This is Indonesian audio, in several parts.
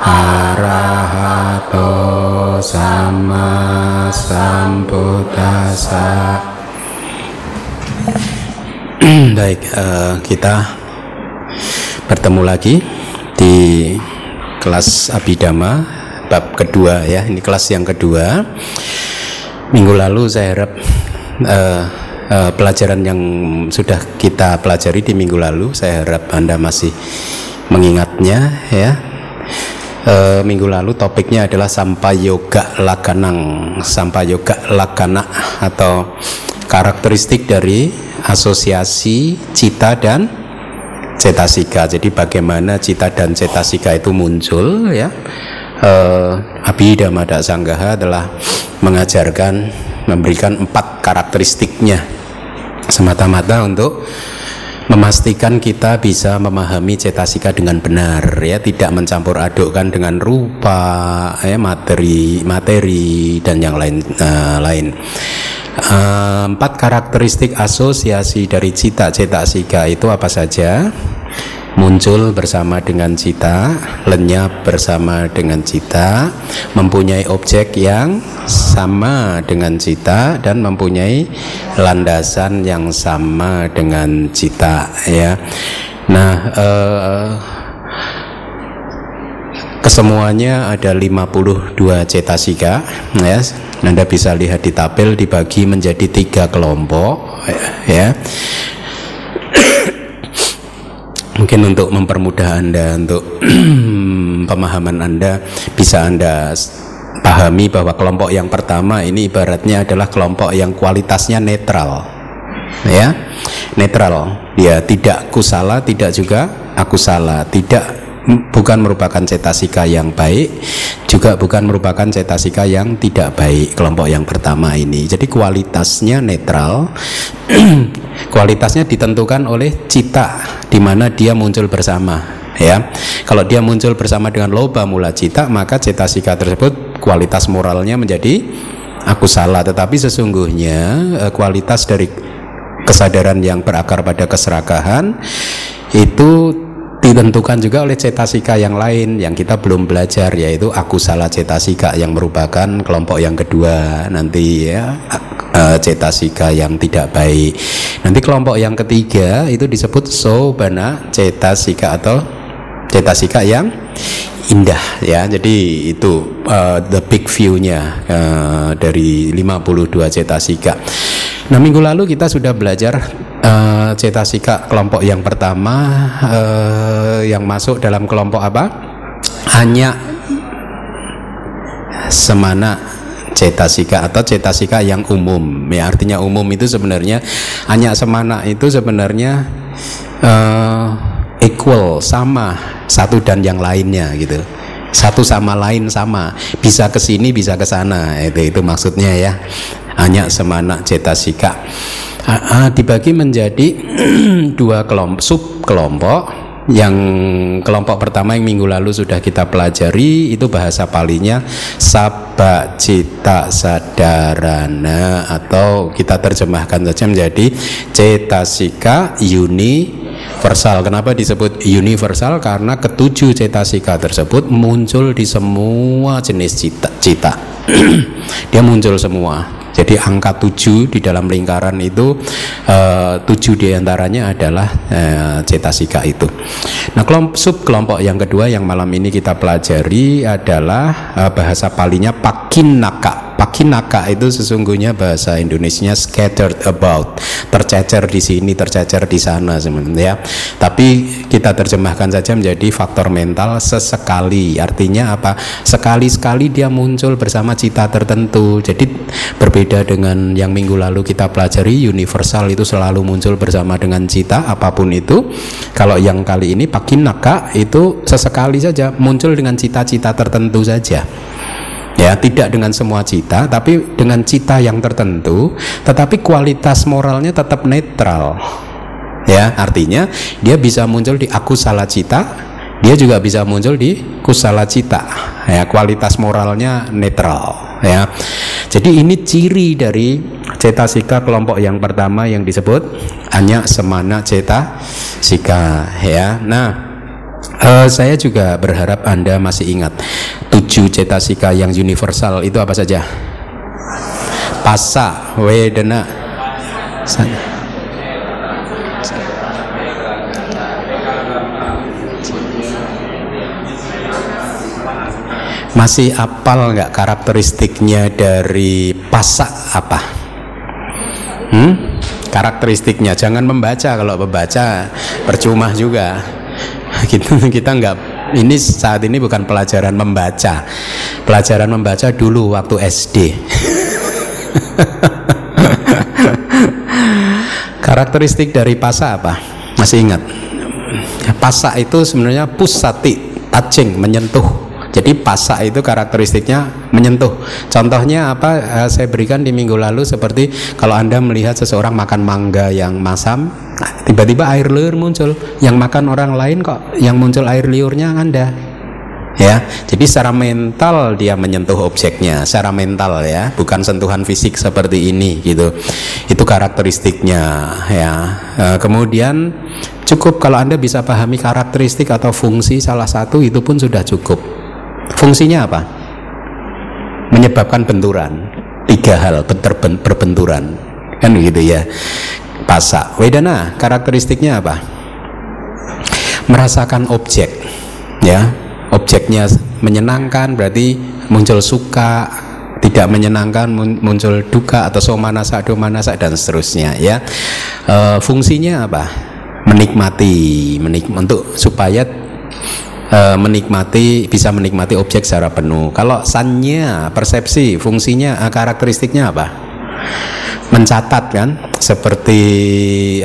arahato sama sambuddhasa Baik, uh, kita bertemu lagi di kelas Abidama bab kedua ya. Ini kelas yang kedua. Minggu lalu saya harap uh, uh, pelajaran yang sudah kita pelajari di minggu lalu. Saya harap Anda masih mengingatnya ya. Uh, minggu lalu topiknya adalah sampah yoga lakanang, sampah yoga lakana atau karakteristik dari asosiasi cita dan cetasika. Jadi bagaimana cita dan cetasika itu muncul ya. Uh, Abhidhamma Sanggaha telah mengajarkan memberikan empat karakteristiknya semata-mata untuk memastikan kita bisa memahami cetasika dengan benar ya. Tidak mencampur adukkan dengan rupa ya materi materi dan yang lain uh, lain. Uh, empat karakteristik asosiasi dari cita cetasika itu apa saja muncul bersama dengan cita, lenyap bersama dengan cita, mempunyai objek yang sama dengan cita dan mempunyai landasan yang sama dengan cita ya. Nah, eh, kesemuanya ada 52 cetasika ya. Anda bisa lihat di tabel dibagi menjadi tiga kelompok ya mungkin untuk mempermudah Anda untuk pemahaman Anda bisa Anda pahami bahwa kelompok yang pertama ini ibaratnya adalah kelompok yang kualitasnya netral. Ya netral. Ya tidak kusala tidak juga aku salah. Tidak bukan merupakan cetasika yang baik juga bukan merupakan cetasika yang tidak baik kelompok yang pertama ini. Jadi kualitasnya netral kualitasnya ditentukan oleh cita di mana dia muncul bersama ya. Kalau dia muncul bersama dengan loba mula cita maka cetasika tersebut kualitas moralnya menjadi aku salah. Tetapi sesungguhnya eh, kualitas dari kesadaran yang berakar pada keserakahan itu ditentukan juga oleh cetasika yang lain yang kita belum belajar yaitu aku salah cetasika yang merupakan kelompok yang kedua. Nanti ya e, cetasika yang tidak baik. Nanti kelompok yang ketiga itu disebut sobana cetasika atau cetasika yang indah ya. Jadi itu uh, the big view-nya uh, dari 52 cetasika nah minggu lalu kita sudah belajar uh, cetasika kelompok yang pertama uh, yang masuk dalam kelompok apa? Hanya semana cetasika atau cetasika yang umum. Ya artinya umum itu sebenarnya hanya semana itu sebenarnya uh, equal sama satu dan yang lainnya gitu satu sama lain sama bisa ke sini bisa ke sana itu itu maksudnya ya hanya semana cetasika uh, dibagi menjadi dua kelompok sub kelompok yang kelompok pertama yang minggu lalu sudah kita pelajari itu bahasa palinya sabak cita sadarana atau kita terjemahkan saja menjadi cetasika universal. Kenapa disebut universal? Karena ketujuh cetasika tersebut muncul di semua jenis cita. cita. Dia muncul semua jadi angka 7 di dalam lingkaran itu eh, tujuh di antaranya adalah uh, cetasika itu. Nah kelompok yang kedua yang malam ini kita pelajari adalah uh, bahasa palinya pakinaka pakinaka itu sesungguhnya bahasa Indonesia scattered about. Tercecer di sini tercecer di sana sebenarnya tapi kita terjemahkan saja menjadi faktor mental sesekali. Artinya apa? Sekali-sekali dia muncul bersama cita tertentu. Jadi berbeda dengan yang minggu lalu kita pelajari universal itu selalu muncul bersama dengan cita apa pun itu. Kalau yang kali ini pakinaka itu sesekali saja muncul dengan cita-cita tertentu saja ya tidak dengan semua cita tapi dengan cita yang tertentu tetapi kualitas moralnya tetap netral. Ya artinya dia bisa muncul di aku salah cita dia juga bisa muncul di kusala cita. Ya kualitas moralnya netral. Ya jadi ini ciri dari cetasika kelompok yang pertama yang disebut hanya semana ceta sika. Ya nah Uh, saya juga berharap Anda masih ingat tujuh cetasika yang universal itu apa saja? Pasa, wedana, Masih apal nggak karakteristiknya dari pasak apa? Hmm? Karakteristiknya jangan membaca kalau membaca percuma juga kita kita nggak ini saat ini bukan pelajaran membaca. Pelajaran membaca dulu waktu SD karakteristik dari pasa apa? Masih ingat? Pasa itu sebenarnya pusati touching menyentuh. Jadi pasak itu karakteristiknya menyentuh. Contohnya apa? Eh, saya berikan di minggu lalu seperti kalau anda melihat seseorang makan mangga yang masam, tiba-tiba air liur muncul. Yang makan orang lain kok yang muncul air liurnya anda ya jadi secara mental dia menyentuh objeknya secara mental ya bukan sentuhan fisik seperti ini gitu itu karakteristiknya ya e, kemudian cukup kalau anda bisa pahami karakteristik atau fungsi salah satu itu pun sudah cukup Fungsinya apa? Menyebabkan benturan. Tiga hal berbenturan. Kan begitu ya. Pasak. Wedana karakteristiknya apa? Merasakan objek. Ya. Objeknya menyenangkan berarti muncul suka, tidak menyenangkan muncul duka atau somana manasa dan seterusnya ya e, fungsinya apa menikmati menik untuk supaya e, menikmati bisa menikmati objek secara penuh. Kalau sannya, persepsi, fungsinya, eh, karakteristiknya apa? Mencatat kan seperti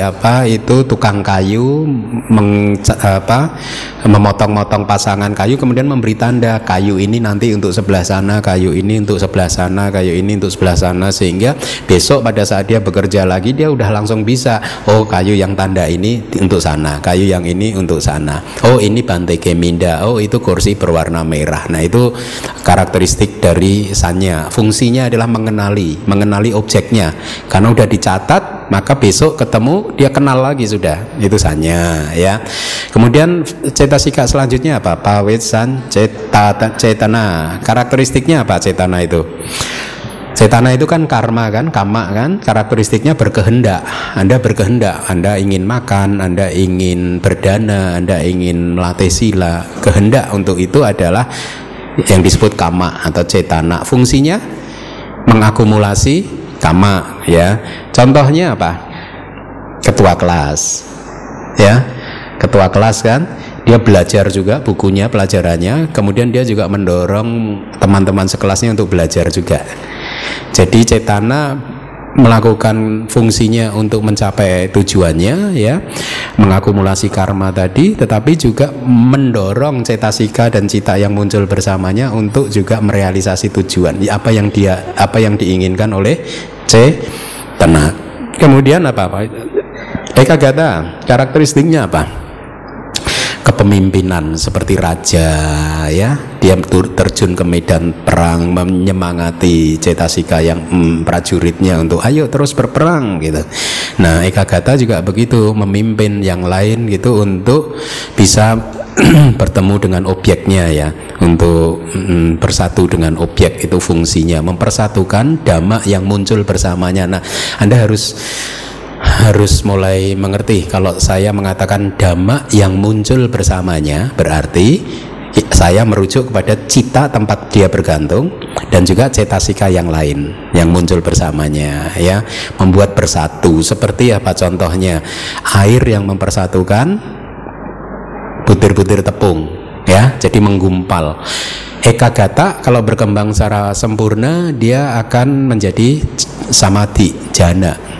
apa itu tukang kayu meng, apa memotong-motong pasangan kayu kemudian memberi tanda kayu ini nanti untuk sebelah sana kayu ini untuk sebelah sana kayu ini untuk sebelah sana sehingga besok pada saat dia bekerja lagi dia udah langsung bisa oh kayu yang tanda ini untuk sana kayu yang ini untuk sana oh ini bantai keminda oh itu kursi berwarna merah. Nah itu karakteristik dari sanya. Fungsinya adalah mengenali mengenali objeknya karena udah dicatat maka besok ketemu dia kenal lagi sudah. Itu sanya ya. Kemudian cetasika selanjutnya apa? Pawetsan ceta cetana. Karakteristiknya apa cetana itu? Cetana itu kan karma kan, kama kan, karakteristiknya berkehendak. Anda berkehendak, Anda ingin makan, Anda ingin berdana, Anda ingin melatih sila. Kehendak untuk itu adalah yang disebut kama atau cetana. Fungsinya mengakumulasi kama ya. Contohnya apa? Ketua kelas ya. Ketua kelas kan? Dia belajar juga bukunya pelajarannya. Kemudian dia juga mendorong teman-teman sekelasnya untuk belajar juga. Jadi cetana melakukan fungsinya untuk mencapai tujuannya ya. Mengakumulasi karma tadi tetapi juga mendorong cetasika dan cita yang muncul bersamanya untuk juga merealisasi tujuan. Apa yang dia apa yang diinginkan oleh C tenang. Kemudian apa apa Eka Gata karakteristiknya apa kepemimpinan seperti raja ya. Dia terjun ke medan perang menyemangati cetasika yang hmm, prajuritnya untuk ayo terus berperang gitu. Nah Eka Gata juga begitu memimpin yang lain gitu untuk bisa bertemu dengan objeknya ya. Untuk mm, bersatu dengan objek itu fungsinya mempersatukan dhamma yang muncul bersamanya. Nah Anda harus harus mulai mengerti kalau saya mengatakan dhamma yang muncul bersamanya berarti saya merujuk kepada cita tempat dia bergantung dan juga cetasika yang lain yang muncul bersamanya ya. Membuat bersatu. Seperti apa contohnya? Air yang mempersatukan butir-butir tepung ya jadi menggumpal. Eka gata kalau berkembang secara sempurna dia akan menjadi samadhi jana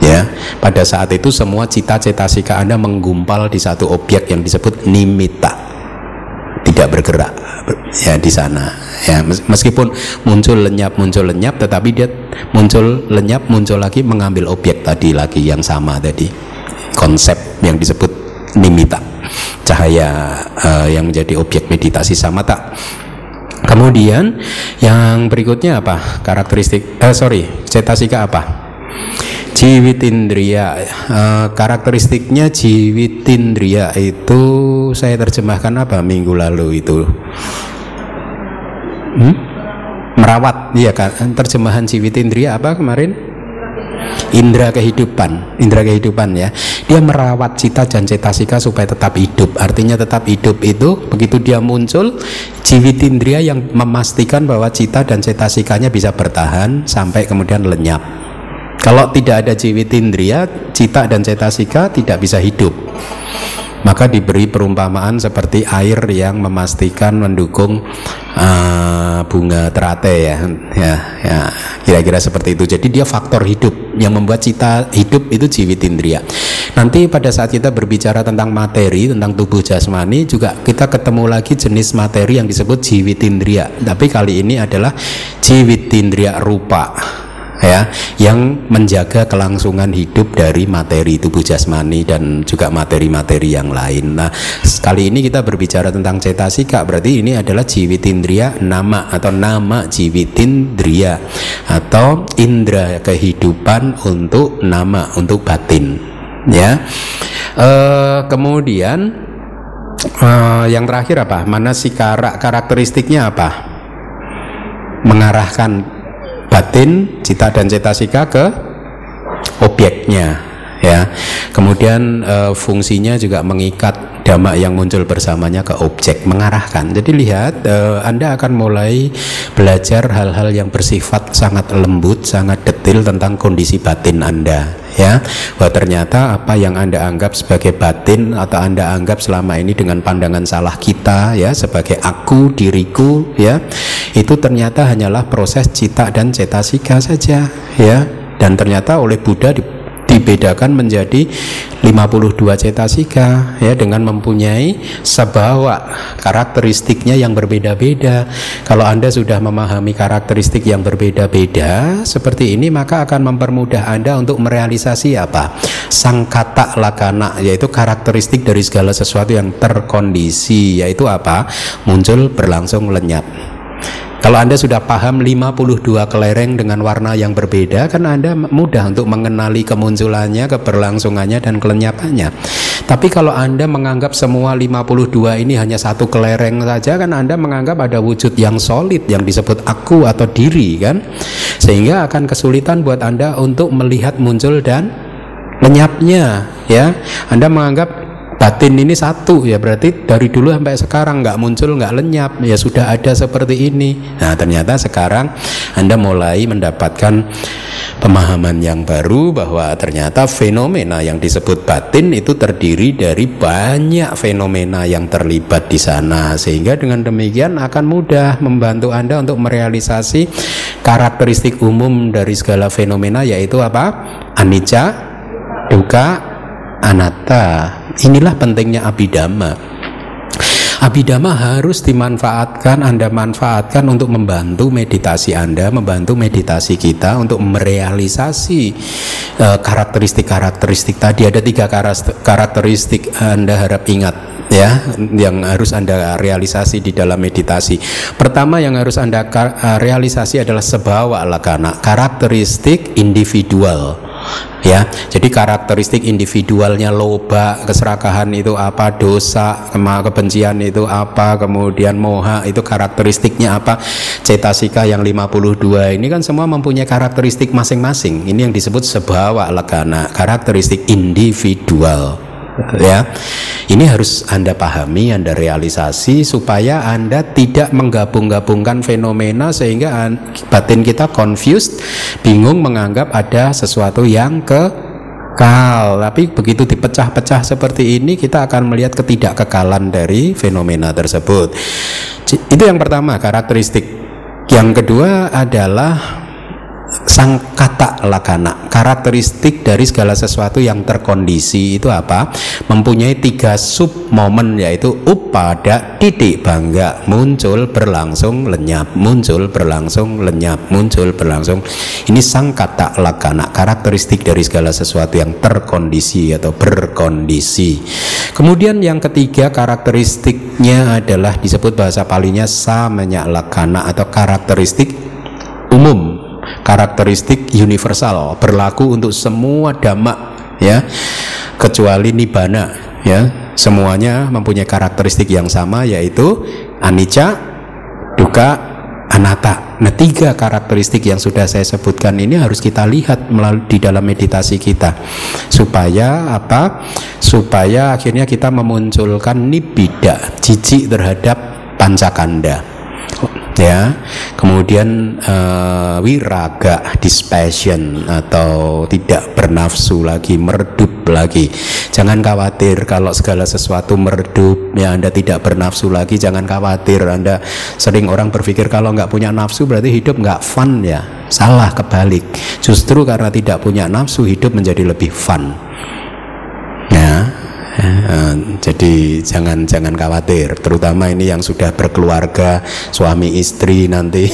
ya. Pada saat itu semua cita-cita sika anda menggumpal di satu objek yang disebut nimita. Tidak bergerak ya di sana. Ya meskipun muncul lenyap muncul lenyap tetapi dia muncul lenyap muncul lagi mengambil objek tadi lagi yang sama tadi. Konsep yang disebut nimita. Cahaya uh, yang menjadi objek meditasi sama tak? Kemudian yang berikutnya apa? Karakteristik eh sorry cetasika apa Jiwitindria uh, karakteristiknya jiwitindria itu saya terjemahkan apa minggu lalu itu? Hmm? merawat. Iya kan terjemahan jiwitindria apa kemarin? Indra kehidupan. Indra kehidupan ya. Dia merawat cita dan cetasika supaya tetap hidup. Artinya tetap hidup itu begitu dia muncul jiwitindria yang memastikan bahwa cita dan cetasikanya bisa bertahan sampai kemudian lenyap kalau tidak ada jiwitindria, cita dan cetasika tidak bisa hidup. Maka diberi perumpamaan seperti air yang memastikan mendukung uh, bunga terate ya, ya, ya, kira-kira seperti itu. Jadi dia faktor hidup yang membuat cita hidup itu jiwitindria. Nanti pada saat kita berbicara tentang materi, tentang tubuh jasmani juga kita ketemu lagi jenis materi yang disebut jiwitindria. Tapi kali ini adalah jiwitindria rupa ya yang menjaga kelangsungan hidup dari materi tubuh jasmani dan juga materi-materi yang lain. Nah, kali ini kita berbicara tentang cetasika berarti ini adalah jiwitindria nama atau nama jiwitindria atau indra kehidupan untuk nama untuk batin ya. E, kemudian e, yang terakhir apa? Mana si karakteristiknya apa? Mengarahkan batin, cita dan cetasika ke objeknya ya. Kemudian e, fungsinya juga mengikat dhamma yang muncul bersamanya ke objek, mengarahkan. Jadi lihat e, Anda akan mulai belajar hal-hal yang bersifat sangat lembut, sangat detail tentang kondisi batin Anda ya. Bahwa ternyata apa yang anda anggap sebagai batin atau anda anggap selama ini dengan pandangan salah kita ya sebagai aku diriku ya itu ternyata hanyalah proses cita dan cetasika saja ya. Dan ternyata oleh Buddha dibedakan menjadi 52 cetasika ya dengan mempunyai sebawa karakteristiknya yang berbeda-beda. Kalau Anda sudah memahami karakteristik yang berbeda-beda seperti ini maka akan mempermudah Anda untuk merealisasi apa? Sang kata lakana yaitu karakteristik dari segala sesuatu yang terkondisi yaitu apa? Muncul berlangsung lenyap. Kalau Anda sudah paham 52 kelereng dengan warna yang berbeda kan Anda mudah untuk mengenali kemunculannya, keberlangsungannya dan kelenyapannya. Tapi kalau Anda menganggap semua 52 ini hanya satu kelereng saja kan Anda menganggap ada wujud yang solid yang disebut aku atau diri kan. Sehingga akan kesulitan buat Anda untuk melihat muncul dan lenyapnya ya. Anda menganggap batin ini satu ya berarti dari dulu sampai sekarang nggak muncul nggak lenyap ya sudah ada seperti ini. Nah ternyata sekarang anda mulai mendapatkan pemahaman yang baru bahwa ternyata fenomena yang disebut batin itu terdiri dari banyak fenomena yang terlibat di sana. Sehingga dengan demikian akan mudah membantu anda untuk merealisasi karakteristik umum dari segala fenomena yaitu apa? Anicca duka anatta Inilah pentingnya abidama. Abidama harus dimanfaatkan, Anda manfaatkan untuk membantu meditasi Anda, membantu meditasi kita untuk merealisasi eh, karakteristik-karakteristik uh, tadi. Ada tiga karakteristik Anda harap ingat ya yang harus Anda realisasi di dalam meditasi. Pertama yang harus Anda realisasi adalah sebawa lakana, karakteristik individual ya jadi karakteristik individualnya loba keserakahan itu apa dosa kebencian itu apa kemudian moha itu karakteristiknya apa. Cetasika yang 52 ini kan semua mempunyai karakteristik masing-masing. Ini yang disebut sebawa legana karakteristik individual ya. Ini harus Anda pahami, Anda realisasi supaya Anda tidak menggabung-gabungkan fenomena sehingga batin kita confused, bingung menganggap ada sesuatu yang kekal. Tapi begitu dipecah-pecah seperti ini kita akan melihat ketidakkekalan dari fenomena tersebut. Itu yang pertama, karakteristik. Yang kedua adalah sang kata lakana. Karakteristik dari segala sesuatu yang terkondisi itu apa? Mempunyai tiga sub momen yaitu upada titik bangga muncul berlangsung lenyap muncul berlangsung lenyap muncul berlangsung. Ini sang kata lakana karakteristik dari segala sesuatu yang terkondisi atau berkondisi. Kemudian yang ketiga karakteristiknya adalah disebut bahasa palinya samanya lakana atau karakteristik umum karakteristik universal berlaku untuk semua dhamma ya. Kecuali nibbana ya. Semuanya mempunyai karakteristik yang sama yaitu anicca duka anatta. Nah tiga karakteristik yang sudah saya sebutkan ini harus kita lihat melalui di dalam meditasi kita. Supaya apa? Supaya akhirnya kita memunculkan nibida jijik terhadap pancakanda ya kemudian uh, wiraga dispassion atau tidak bernafsu lagi meredup lagi. Jangan khawatir kalau segala sesuatu meredup ya anda tidak bernafsu lagi jangan khawatir. Anda sering orang berpikir kalau nggak punya nafsu berarti hidup nggak fun ya. Salah kebalik. Justru karena tidak punya nafsu hidup menjadi lebih fun jadi jangan jangan khawatir, terutama ini yang sudah berkeluarga, suami istri nanti.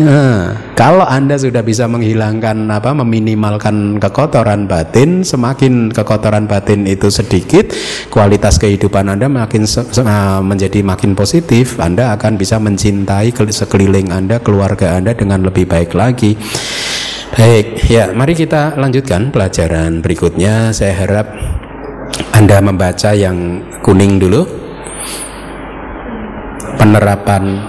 Nah, kalau anda sudah bisa menghilangkan apa, meminimalkan kekotoran batin, semakin kekotoran batin itu sedikit, kualitas kehidupan anda makin uh, menjadi makin positif. Anda akan bisa mencintai sekeliling anda, keluarga anda dengan lebih baik lagi. Baik, ya, mari kita lanjutkan pelajaran berikutnya. Saya harap anda membaca yang kuning dulu. Penerapan.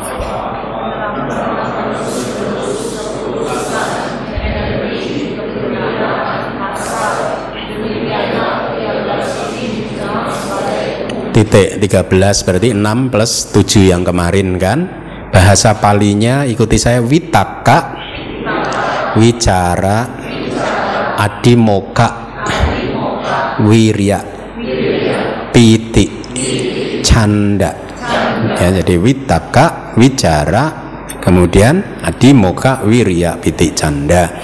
Titik 13 berarti 6 plus 7 yang kemarin kan? Bahasa palinya ikuti saya witaka. Wicara. Adimoka. Wirya piti canda. Ya jadi witaka wicara kemudian adi moka wirya piti canda.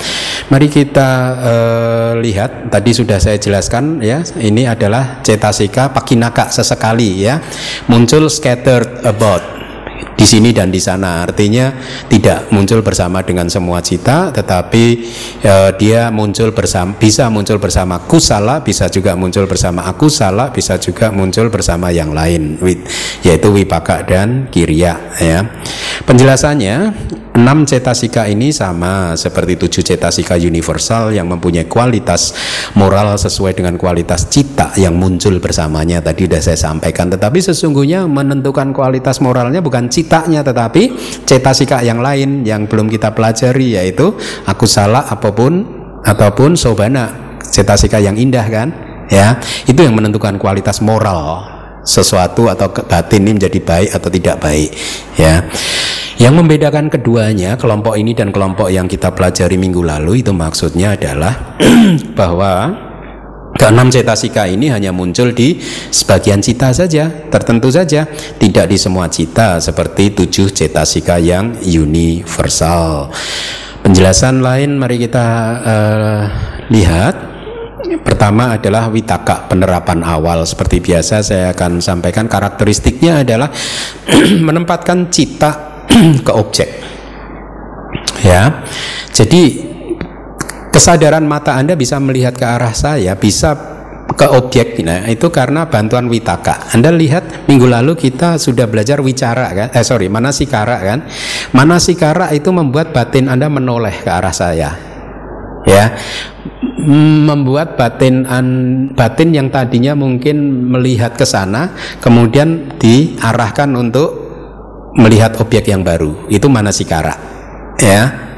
Mari kita uh, lihat. Tadi sudah saya jelaskan ya. Ini adalah cetasika pakinaka sesekali ya. Muncul scattered about di sini dan di sana. Artinya tidak muncul bersama dengan semua cita, tetapi e, dia muncul bersama bisa muncul bersama kusala, bisa juga muncul bersama aku salah, bisa juga muncul bersama yang lain, yaitu wipaka dan kirya. Ya. Penjelasannya enam cetasika ini sama seperti tujuh cetasika universal yang mempunyai kualitas moral sesuai dengan kualitas cita yang muncul bersamanya. Tadi sudah saya sampaikan. Tetapi sesungguhnya menentukan kualitas moralnya bukan citanya tetapi cetasika yang lain yang belum kita pelajari yaitu aku salah apa pun ataupun sobana cetasika yang indah kan? Ya itu yang menentukan kualitas moral sesuatu atau batin ini menjadi baik atau tidak baik ya yang membedakan keduanya, kelompok ini dan kelompok yang kita pelajari minggu lalu itu maksudnya adalah bahwa keenam cetasika ini hanya muncul di sebagian cita saja, tertentu saja, tidak di semua cita seperti tujuh cetasika yang universal. Penjelasan lain mari kita uh, lihat. Pertama adalah witaka penerapan awal seperti biasa saya akan sampaikan karakteristiknya adalah menempatkan cita ke objek. Ya. Jadi kesadaran mata Anda bisa melihat ke arah saya, bisa ke objek. Nah itu karena bantuan witaka. Anda lihat minggu lalu kita sudah belajar wicara kan? Eh sorry manasikara kan? Manasikara itu membuat batin Anda menoleh ke arah saya. Ya. Membuat batin an, batin yang tadinya mungkin melihat ke sana kemudian diarahkan untuk melihat objek yang baru itu mana sikara ya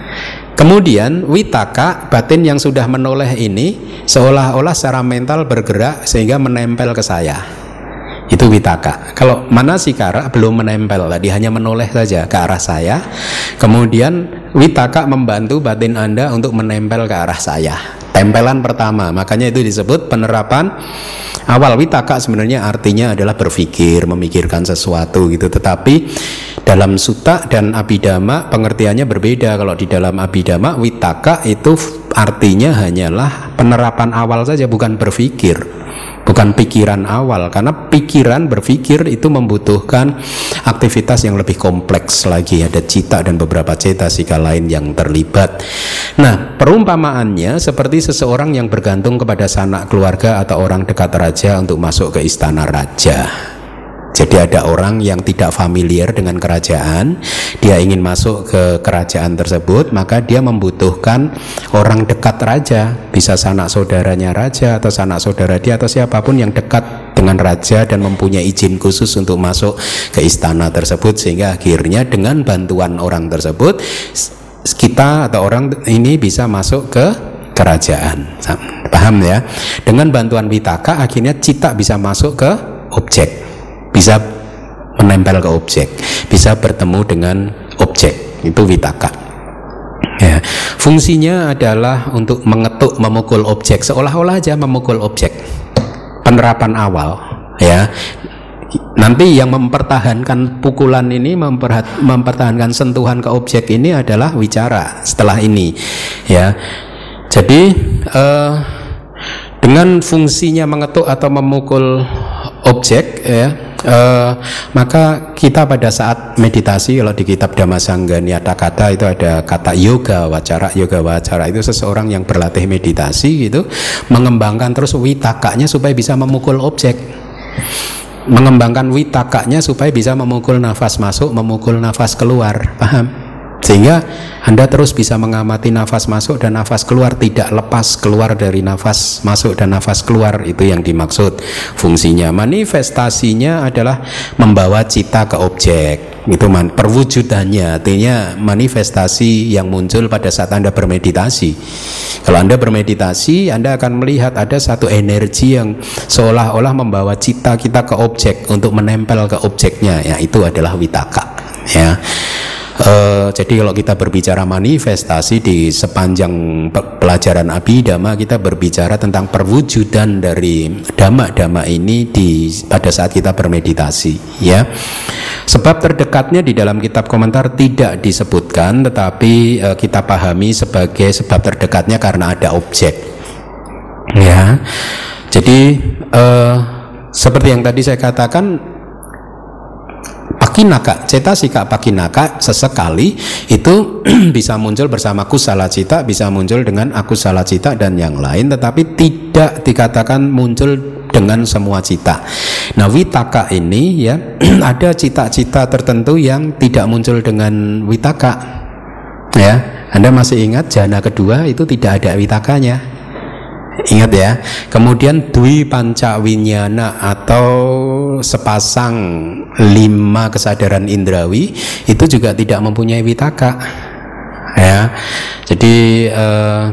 Kemudian witaka batin yang sudah menoleh ini seolah-olah secara mental bergerak sehingga menempel ke saya. Itu witaka. Kalau mana sikara belum menempel tadi hanya menoleh saja ke arah saya. Kemudian witaka membantu batin Anda untuk menempel ke arah saya. Tempelan pertama. Makanya itu disebut penerapan awal witaka sebenarnya artinya adalah berpikir, memikirkan sesuatu gitu. Tetapi dalam suta dan abidama pengertiannya berbeda. Kalau di dalam abidama witaka itu artinya hanyalah penerapan awal saja bukan berpikir bukan pikiran awal karena pikiran berpikir itu membutuhkan aktivitas yang lebih kompleks lagi. Ada cita dan beberapa cetasika lain yang terlibat. Nah perumpamaannya seperti seseorang yang bergantung kepada sanak keluarga atau orang dekat raja untuk masuk ke istana raja jadi ada orang yang tidak familiar dengan kerajaan, dia ingin masuk ke kerajaan tersebut, maka dia membutuhkan orang dekat raja, bisa sanak saudaranya raja atau sanak saudara dia atau siapa pun yang dekat dengan raja dan mempunyai izin khusus untuk masuk ke istana tersebut sehingga akhirnya dengan bantuan orang tersebut kita atau orang ini bisa masuk ke kerajaan. Paham ya? Dengan bantuan Witaka akhirnya cita bisa masuk ke objek bisa menempel ke objek, bisa bertemu dengan objek. Itu witaka. Ya, fungsinya adalah untuk mengetuk, memukul objek seolah-olah aja memukul objek. Penerapan awal, ya. Nanti yang mempertahankan pukulan ini mempertahankan sentuhan ke objek ini adalah wicara setelah ini, ya. Jadi uh, dengan fungsinya mengetuk atau memukul objek ya. Uh, maka kita pada saat meditasi kalau di kitab Damasangga Niata Kata itu ada kata yoga wacara. Yoga wacara itu seseorang yang berlatih meditasi gitu mengembangkan terus witakanya supaya bisa memukul objek. Mengembangkan witakanya supaya bisa memukul nafas masuk memukul nafas keluar paham sehingga Anda terus bisa mengamati nafas masuk dan nafas keluar tidak lepas keluar dari nafas masuk dan nafas keluar itu yang dimaksud. Fungsinya manifestasinya adalah membawa cita ke objek. Itu man, perwujudannya artinya manifestasi yang muncul pada saat Anda bermeditasi. Kalau Anda bermeditasi Anda akan melihat ada satu energi yang seolah-olah membawa cita kita ke objek untuk menempel ke objeknya. Ya itu adalah witaka ya Uh, jadi kalau kita berbicara manifestasi di sepanjang pelajaran abidama kita berbicara tentang perwujudan dari dhamma-dhamma ini di pada saat kita bermeditasi ya. Sebab terdekatnya di dalam kitab komentar tidak disebutkan tetapi uh, kita pahami sebagai sebab terdekatnya karena ada objek. Ya. Jadi uh, seperti yang tadi saya katakan pakinaka. Cetasika pakinaka sesekali itu bisa muncul bersama kusala cita bisa muncul dengan aku salah cita dan yang lain tetapi tidak dikatakan muncul dengan semua cita. Nah witaka ini ya ada cita-cita tertentu yang tidak muncul dengan witaka. Ya anda masih ingat jana kedua itu tidak ada witakanya Ingat ya. Kemudian dwi panca winyana atau sepasang lima kesadaran indrawi itu juga tidak mempunyai witaka. Ya. Jadi uh,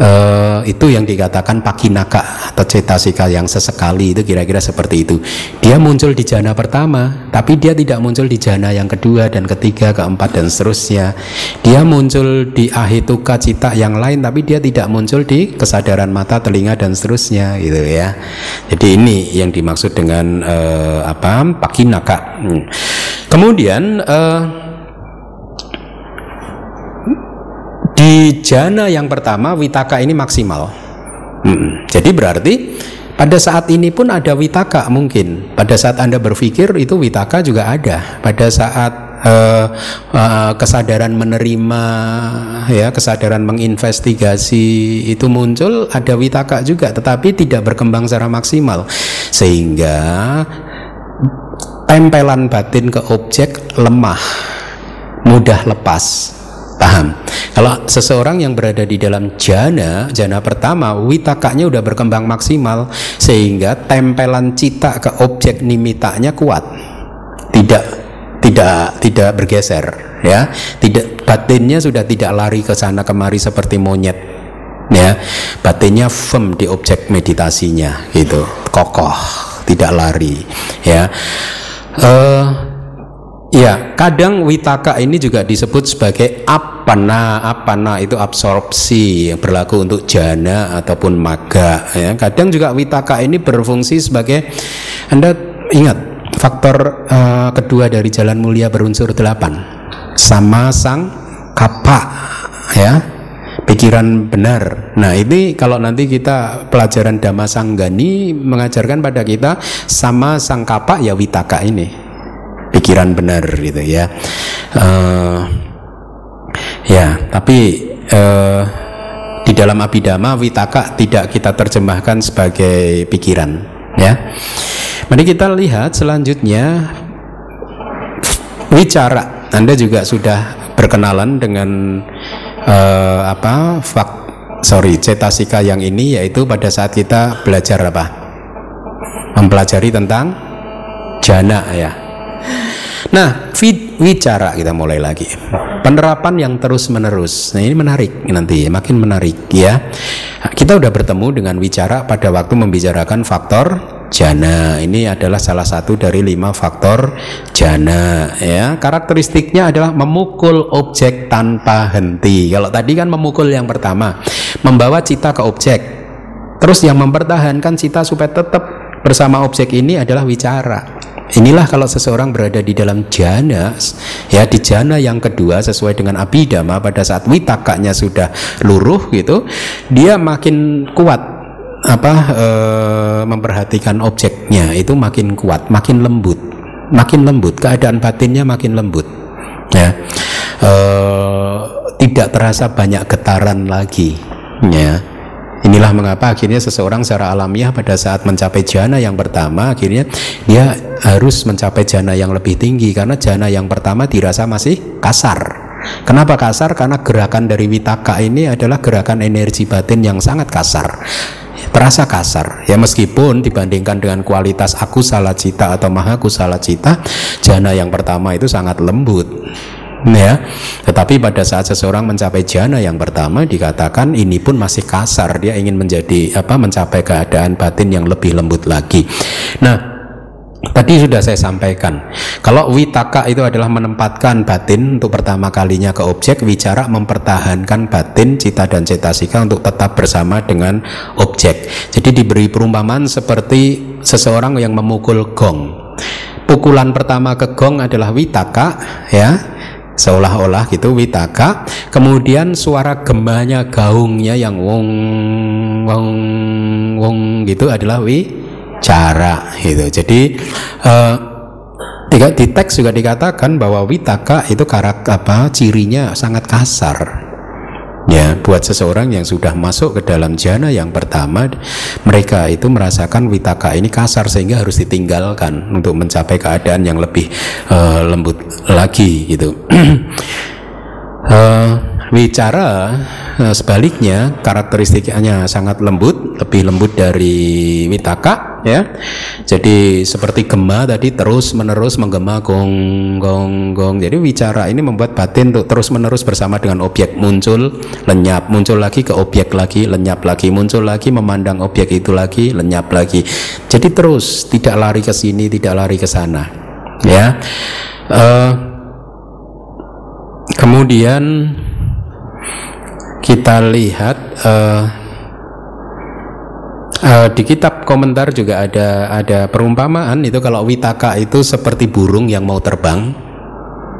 uh, itu yang dikatakan pakinaka atau cetasika yang sesekali itu kira-kira seperti itu. Dia muncul di jana pertama, tapi dia tidak muncul di jana yang kedua dan ketiga, keempat dan seterusnya. Dia muncul di ahituka cita yang lain, tapi dia tidak muncul di kesadaran mata, telinga dan seterusnya, gitu ya. Jadi ini yang dimaksud dengan uh, apa? Pakinaka. Hmm. Kemudian uh, Di jana yang pertama witaka ini maksimal. Hmm, jadi berarti pada saat ini pun ada witaka mungkin. Pada saat Anda berpikir itu witaka juga ada. Pada saat uh, uh, kesadaran menerima ya, kesadaran menginvestigasi itu muncul ada witaka juga, tetapi tidak berkembang secara maksimal. Sehingga tempelan batin ke objek lemah, mudah lepas. Paham? Kalau seseorang yang berada di dalam jana, jana pertama, witakanya udah berkembang maksimal sehingga tempelan cita ke objek nimitanya kuat. Tidak tidak tidak bergeser ya tidak batinnya sudah tidak lari ke sana kemari seperti monyet ya batinnya firm di objek meditasinya gitu kokoh tidak lari ya uh, ya kadang witaka ini juga disebut sebagai apana apana itu absorpsi yang berlaku untuk jana ataupun maga ya. Kadang juga witaka ini berfungsi sebagai anda ingat faktor uh, kedua dari jalan mulia berunsur delapan? Sama sang kapak ya. Pikiran benar. Nah ini kalau nanti kita pelajaran Dhamma Sanggani mengajarkan pada kita sama sang kapak ya witaka ini pikiran benar gitu ya. Uh, ya tapi uh, di dalam abidama witaka tidak kita terjemahkan sebagai pikiran ya. Mari kita lihat selanjutnya wicara. Anda juga sudah berkenalan dengan uh, apa fak sorry cetasika yang ini yaitu pada saat kita belajar apa mempelajari tentang jana ya nah wicara kita mulai lagi. Penerapan yang terus menerus nah ini menarik nanti makin menarik ya. Kita udah bertemu dengan wicara pada waktu membicarakan faktor jana. Ini adalah salah satu dari lima faktor jana ya. Karakteristiknya adalah memukul objek tanpa henti. Kalau tadi kan memukul yang pertama membawa cita ke objek. Terus yang mempertahankan cita supaya tetap bersama objek ini adalah wicara Inilah kalau seseorang berada di dalam jana, ya di jana yang kedua sesuai dengan abidama pada saat witakanya sudah luruh gitu, dia makin kuat apa e, memperhatikan objeknya itu makin kuat, makin lembut, makin lembut, keadaan batinnya makin lembut, ya e, tidak terasa banyak getaran lagi, ya. Inilah mengapa akhirnya seseorang secara alamiah pada saat mencapai jana yang pertama akhirnya dia harus mencapai jana yang lebih tinggi karena jana yang pertama dirasa masih kasar. Kenapa kasar? Karena gerakan dari witaka ini adalah gerakan energi batin yang sangat kasar terasa kasar ya meskipun dibandingkan dengan kualitas aku salah cita atau maha kusala cita jana yang pertama itu sangat lembut ya. Tetapi pada saat seseorang mencapai jana yang pertama dikatakan ini pun masih kasar. Dia ingin menjadi apa mencapai keadaan batin yang lebih lembut lagi. Nah Tadi sudah saya sampaikan, kalau witaka itu adalah menempatkan batin untuk pertama kalinya ke objek, wicara mempertahankan batin, cita dan cetasika untuk tetap bersama dengan objek. Jadi diberi perumpamaan seperti seseorang yang memukul gong. Pukulan pertama ke gong adalah witaka, ya, seolah-olah gitu witaka. Kemudian suara gemanya, gaungnya yang wong wong wong gitu adalah wi cara gitu. Jadi uh, di teks juga dikatakan bahwa witaka itu karakter apa cirinya sangat kasar. Ya, buat seseorang yang sudah masuk ke dalam jana yang pertama, mereka itu merasakan witaka ini kasar sehingga harus ditinggalkan untuk mencapai keadaan yang lebih uh, lembut lagi gitu. uh, Wicara eh, sebaliknya karakteristiknya sangat lembut, lebih lembut dari Witaka ya. Jadi seperti gema tadi terus menerus menggema gong gong gong. Jadi wicara ini membuat batin untuk terus menerus bersama dengan objek muncul, lenyap, muncul lagi ke objek lagi, lenyap lagi, muncul lagi memandang objek itu lagi, lenyap lagi. Jadi terus tidak lari ke sini, tidak lari ke sana. Ya. Uh, kemudian kita lihat uh, uh, di kitab komentar juga ada ada perumpamaan itu kalau witaka itu seperti burung yang mau terbang.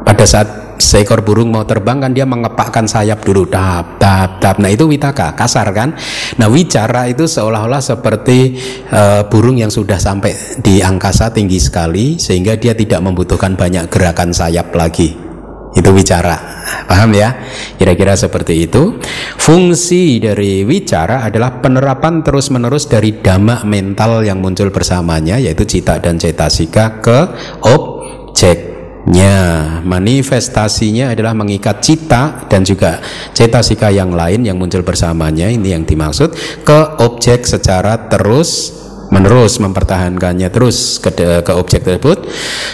Pada saat seekor burung mau terbang kan dia mengepakkan sayap dulu tap tap tap nah itu witaka kasar kan? Nah wicara itu seolah-olah seperti uh, burung yang sudah sampai di angkasa tinggi sekali sehingga dia tidak membutuhkan banyak gerakan sayap lagi itu wicara paham ya? Kira-kira seperti itu. Fungsi dari wicara adalah penerapan terus-menerus dari dhamma mental yang muncul bersamanya yaitu cita dan cetasika ke objeknya. Manifestasinya adalah mengikat cita dan juga cetasika yang lain yang muncul bersamanya. Ini yang dimaksud. Ke objek secara terus menerus mempertahankannya terus ke, ke objek tersebut.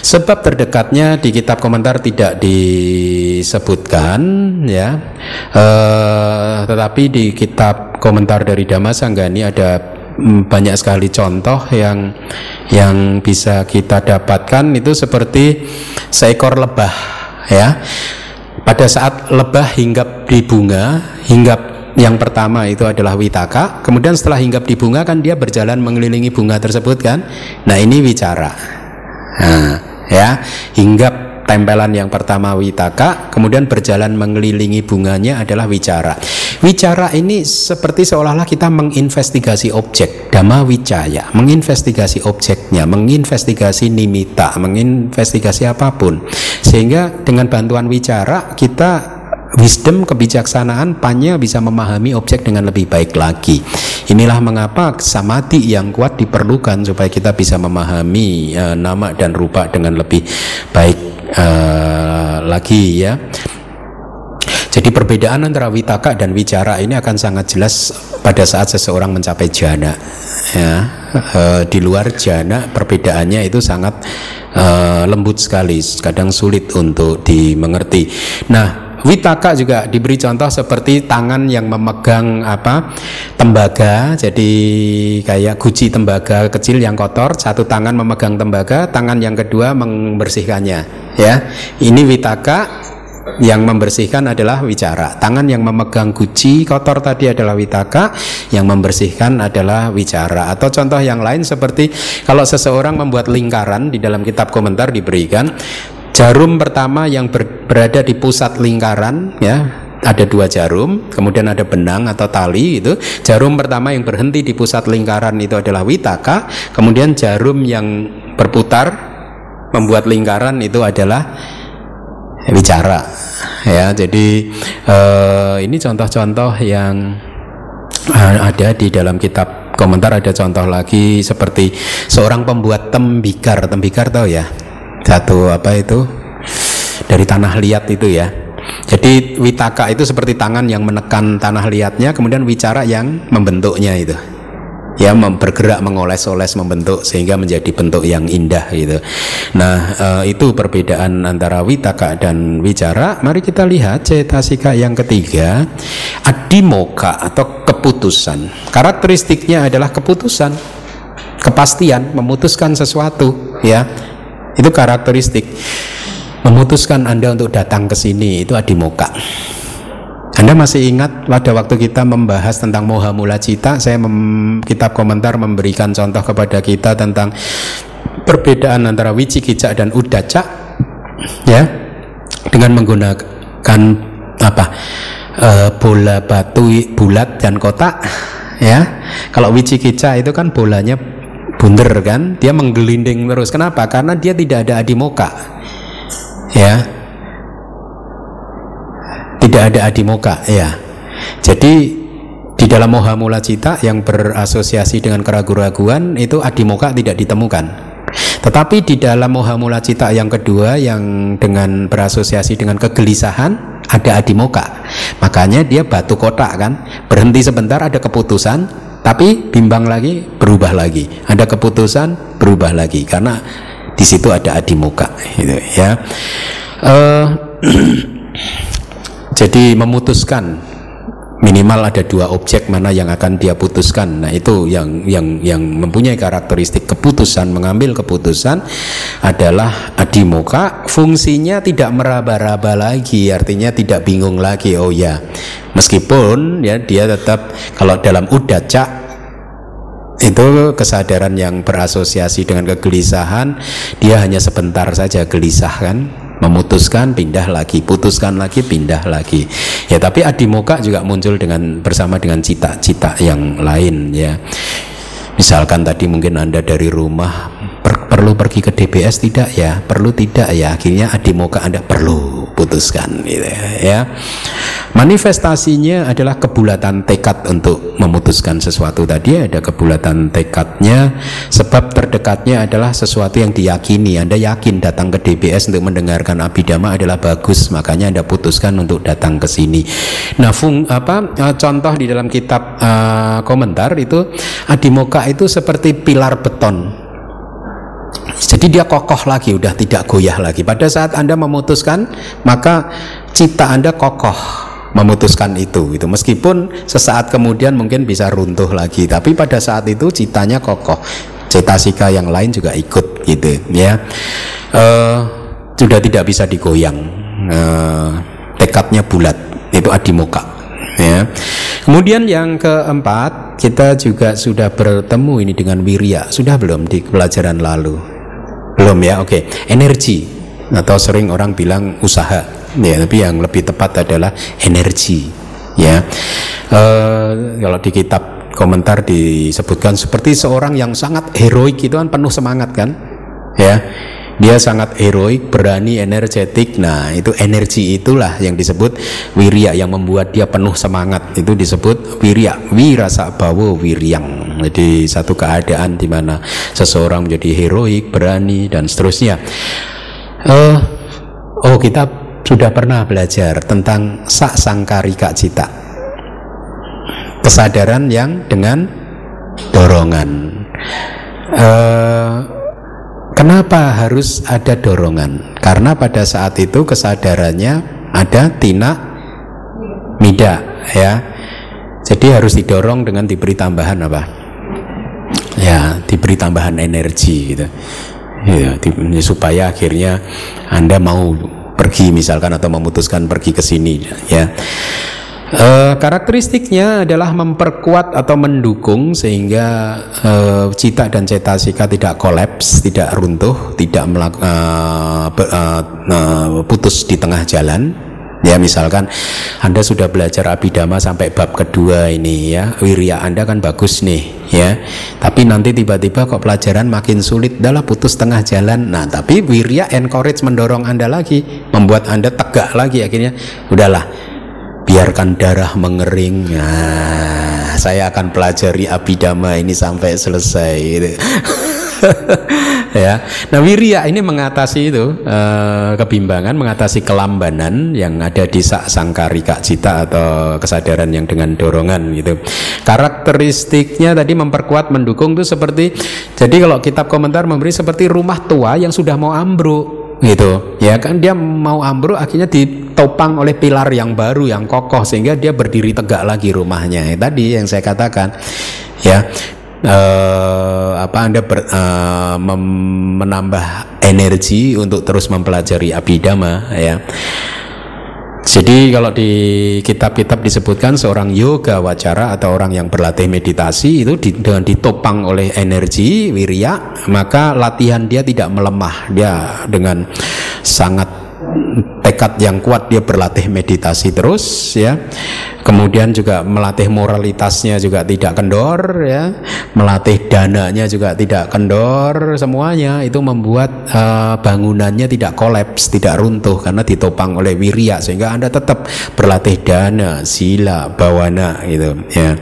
Sebab terdekatnya di kitab komentar tidak disebutkan ya. E, tetapi di kitab komentar dari Damasanggani ada mm, banyak sekali contoh yang yang bisa kita dapatkan. Itu seperti seekor lebah ya. Pada saat lebah hinggap di bunga hinggap yang pertama itu adalah witaka, kemudian setelah hinggap di bunga kan dia berjalan mengelilingi bunga tersebut kan. Nah, ini wicara. Nah, ya, hinggap tempelan yang pertama witaka, kemudian berjalan mengelilingi bunganya adalah wicara. Wicara ini seperti seolah-olah kita menginvestigasi objek, dhamma wicaya, menginvestigasi objeknya, menginvestigasi nimita, menginvestigasi apa pun. Sehingga dengan bantuan wicara kita wisdom kebijaksanaan panya bisa memahami objek dengan lebih baik lagi. Inilah mengapa samadhi yang kuat diperlukan supaya kita bisa memahami uh, nama dan rupa dengan lebih baik uh, lagi ya. Jadi perbedaan antara witaka dan wicara ini akan sangat jelas pada saat seseorang mencapai jana. Ya, e, di luar jana perbedaannya itu sangat e, lembut sekali, kadang sulit untuk dimengerti. Nah, Witaka juga diberi contoh seperti tangan yang memegang apa tembaga, jadi kayak guci tembaga kecil yang kotor, satu tangan memegang tembaga, tangan yang kedua membersihkannya. Ya, ini witaka yang membersihkan adalah wicara. Tangan yang memegang guci kotor tadi adalah witaka, yang membersihkan adalah wicara. Atau contoh yang lain seperti kalau seseorang membuat lingkaran di dalam kitab komentar diberikan Jarum pertama yang ber, berada di pusat lingkaran ya ada dua jarum, kemudian ada benang atau tali itu. Jarum pertama yang berhenti di pusat lingkaran itu adalah witaka, kemudian jarum yang berputar membuat lingkaran itu adalah bicara. Ya, jadi eh, ini contoh-contoh yang eh, ada di dalam kitab komentar ada contoh lagi seperti seorang pembuat tembikar, tembikar tahu ya? Satu apa itu dari tanah liat itu ya jadi witaka itu seperti tangan yang menekan tanah liatnya kemudian wicara yang membentuknya itu ya bergerak mengoles-oles membentuk sehingga menjadi bentuk yang indah gitu. Nah e, itu perbedaan antara witaka dan wicara. Mari kita lihat cetasika yang ketiga adimoka atau keputusan. Karakteristiknya adalah keputusan, kepastian, memutuskan sesuatu ya itu karakteristik. Memutuskan Anda untuk datang ke sini itu adimoka. Anda masih ingat pada waktu kita membahas tentang moha mula cita, saya mem, kitab komentar memberikan contoh kepada kita tentang perbedaan antara wicikicak dan udaca ya. Dengan menggunakan apa? E, bola batu bulat dan kotak ya. Kalau wicikica itu kan bolanya bunder kan? Dia menggelinding terus. Kenapa? Karena dia tidak ada adimoka ya. Tidak ada adimoka ya. Jadi di dalam moha mula cita yang berasosiasi dengan keraguan-raguan itu adimoka tidak ditemukan. Tetapi di dalam moha mula cita yang kedua yang dengan berasosiasi dengan kegelisahan ada adimoka makanya dia batu kotak kan? Berhenti sebentar ada keputusan tapi bimbang lagi berubah lagi. Ada keputusan berubah lagi. Karena di situ ada adimuka gitu ya. Uh, jadi memutuskan minimal ada dua objek mana yang akan dia putuskan. Nah, itu yang yang yang mempunyai karakteristik keputusan, mengambil keputusan adalah adimoka, fungsinya tidak meraba-raba lagi, artinya tidak bingung lagi. Oh ya, meskipun ya dia tetap kalau dalam udaca itu kesadaran yang berasosiasi dengan kegelisahan dia hanya sebentar saja gelisah kan memutuskan pindah lagi putuskan lagi pindah lagi. Ya tapi adimoka juga muncul dengan bersama dengan cita-cita yang lain ya. Misalkan tadi mungkin anda dari rumah perlu pergi ke DBS tidak? Ya perlu tidak ya. Akhirnya adimoka anda perlu putuskan gitu ya. Manifestasinya adalah kebulatan tekad untuk memutuskan sesuatu tadi. Ada kebulatan tekadnya. Sebab terdekatnya adalah sesuatu yang diyakini. Anda yakin datang ke DBS untuk mendengarkan abidama adalah bagus. Makanya anda putuskan untuk datang ke sini. Nah fung, apa eh, contoh di dalam kitab uh, komentar itu adimoka itu seperti pilar beton jadi dia kokoh lagi, udah tidak goyah lagi. Pada saat Anda memutuskan, maka cita Anda kokoh memutuskan itu itu meskipun sesaat kemudian mungkin bisa runtuh lagi tapi pada saat itu citanya kokoh. Cetasika yang lain juga ikut gitu ya. Uh, sudah tidak bisa digoyang. Uh, bulat itu adimoka ya. Kemudian yang keempat kita juga sudah bertemu ini dengan wirya sudah belum di pelajaran lalu belum ya, oke. Okay. Energi atau sering orang bilang usaha, ya. Tapi yang lebih tepat adalah energi, ya. Uh, kalau di kitab komentar disebutkan seperti seorang yang sangat heroik itu kan penuh semangat kan, ya dia sangat heroik, berani, energetik. Nah, itu energi itulah yang disebut wirya yang membuat dia penuh semangat. Itu disebut wirya, wirasa bawo wiryang. Jadi satu keadaan di mana seseorang menjadi heroik, berani dan seterusnya. Uh, oh, kita sudah pernah belajar tentang sak sangkarika cita. Kesadaran yang dengan dorongan. Uh, Kenapa harus ada dorongan? Karena pada saat itu kesadarannya ada tina mida ya. Jadi harus didorong dengan diberi tambahan apa? Ya, diberi tambahan energi gitu. Ya, supaya akhirnya Anda mau pergi misalkan atau memutuskan pergi ke sini ya. Uh, karakteristiknya adalah memperkuat atau mendukung sehingga uh, cita dan cetasika tidak kolaps, tidak runtuh, tidak melak, uh, putus di tengah jalan. Ya misalkan Anda sudah belajar abidama sampai bab kedua ini ya. Wirya Anda kan bagus nih ya. Tapi nanti tiba-tiba kok pelajaran makin sulit adalah putus tengah jalan. Nah tapi wirya encourage mendorong Anda lagi membuat Anda tegak lagi akhirnya. Udahlah biarkan darah mengering. Nah, saya akan pelajari abidama ini sampai selesai. Ya. Nah wirya ini mengatasi itu uh, kebimbangan mengatasi kelambanan yang ada di sangkarika cita atau kesadaran yang dengan dorongan gitu. Karakteristiknya tadi memperkuat mendukung itu seperti jadi kalau kitab komentar memberi seperti rumah tua yang sudah mau ambruk gitu. Ya kan dia mau ambruk akhirnya ditopang oleh pilar yang baru yang kokoh sehingga dia berdiri tegak lagi rumahnya. Ya, tadi yang saya katakan ya eh, apa anda ber, eh, menambah energi untuk terus mempelajari abidama ya. Jadi kalau di kitab-kitab disebutkan seorang yoga wacara atau orang yang berlatih meditasi itu di, dengan ditopang oleh energi wirya maka latihan dia tidak melemah. Dia dengan sangat tekad yang kuat dia berlatih meditasi terus ya. Kemudian juga melatih moralitasnya juga tidak kendor ya. Melatih dananya juga tidak kendor semuanya itu membuat uh, bangunannya tidak kolaps tidak runtuh karena ditopang oleh wirya sehingga anda tetap berlatih dana sila bawana gitu ya.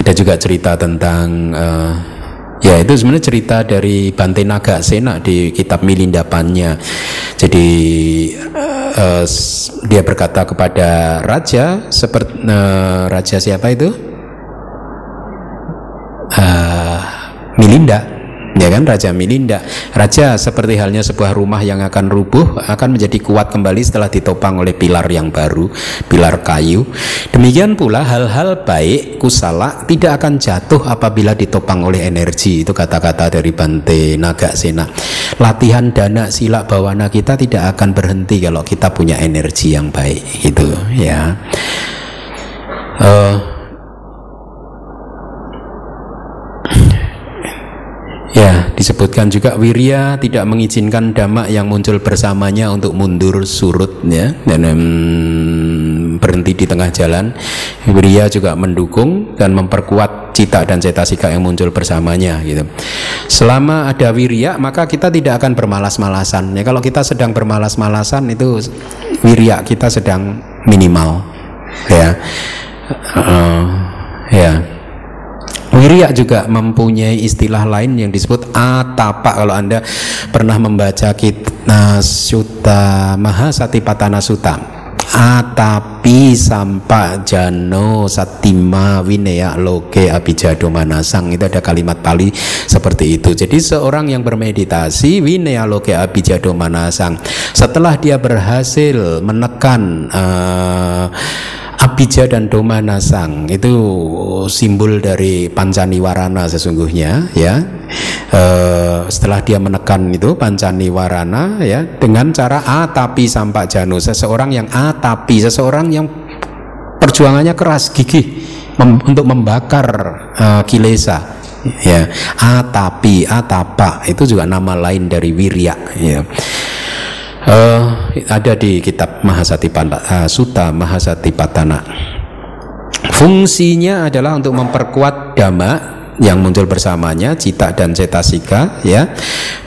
Ada juga cerita tentang uh, Ya itu sebenarnya cerita dari Bante Naga Sena di kitab Milindapannya. Jadi uh, dia berkata kepada raja seperti uh, raja siapa itu? Uh, Milinda ya kan Raja Milinda. Raja seperti halnya sebuah rumah yang akan rubuh akan menjadi kuat kembali setelah ditopang oleh pilar yang baru pilar kayu. Demikian pula hal-hal baik kusala tidak akan jatuh apabila ditopang oleh energi. Itu kata-kata dari Bante Naga Sena latihan dana sila bawana kita tidak akan berhenti kalau kita punya energi yang baik. Itu ya. Uh, Ya, disebutkan juga wirya tidak mengizinkan dhamma yang muncul bersamanya untuk mundur surut ya dan um, berhenti di tengah jalan. Wirya juga mendukung dan memperkuat cita dan cetasika yang muncul bersamanya gitu. Selama ada wirya maka kita tidak akan bermalas-malasan. Ya kalau kita sedang bermalas-malasan itu wirya kita sedang minimal ya. Uh, ya. Wirya juga mempunyai istilah lain yang disebut atapa. Kalau Anda pernah membaca Kitna Sutta Mahasatipatana Sutta atapi sampa jano satima wineya loke abijado manasang itu ada kalimat Pali seperti itu jadi seorang yang bermeditasi wineya loke abijado manasang setelah dia berhasil menekan uh, Abija dan Doma Nasang. Itu simbol dari Pancaniwarana sesungguhnya ya. E, setelah dia menekan itu Pancaniwarana ya dengan cara atapi sampak janu. Seseorang yang atapi seseorang yang perjuangannya keras gigih mem, untuk membakar e, kilesa ya. Atapi atapa itu juga nama lain dari wirya ya uh, ada di kitab Mahasatipatana uh, Sutta Mahasatipatana fungsinya adalah untuk memperkuat dhamma yang muncul bersamanya cita dan cetasika ya.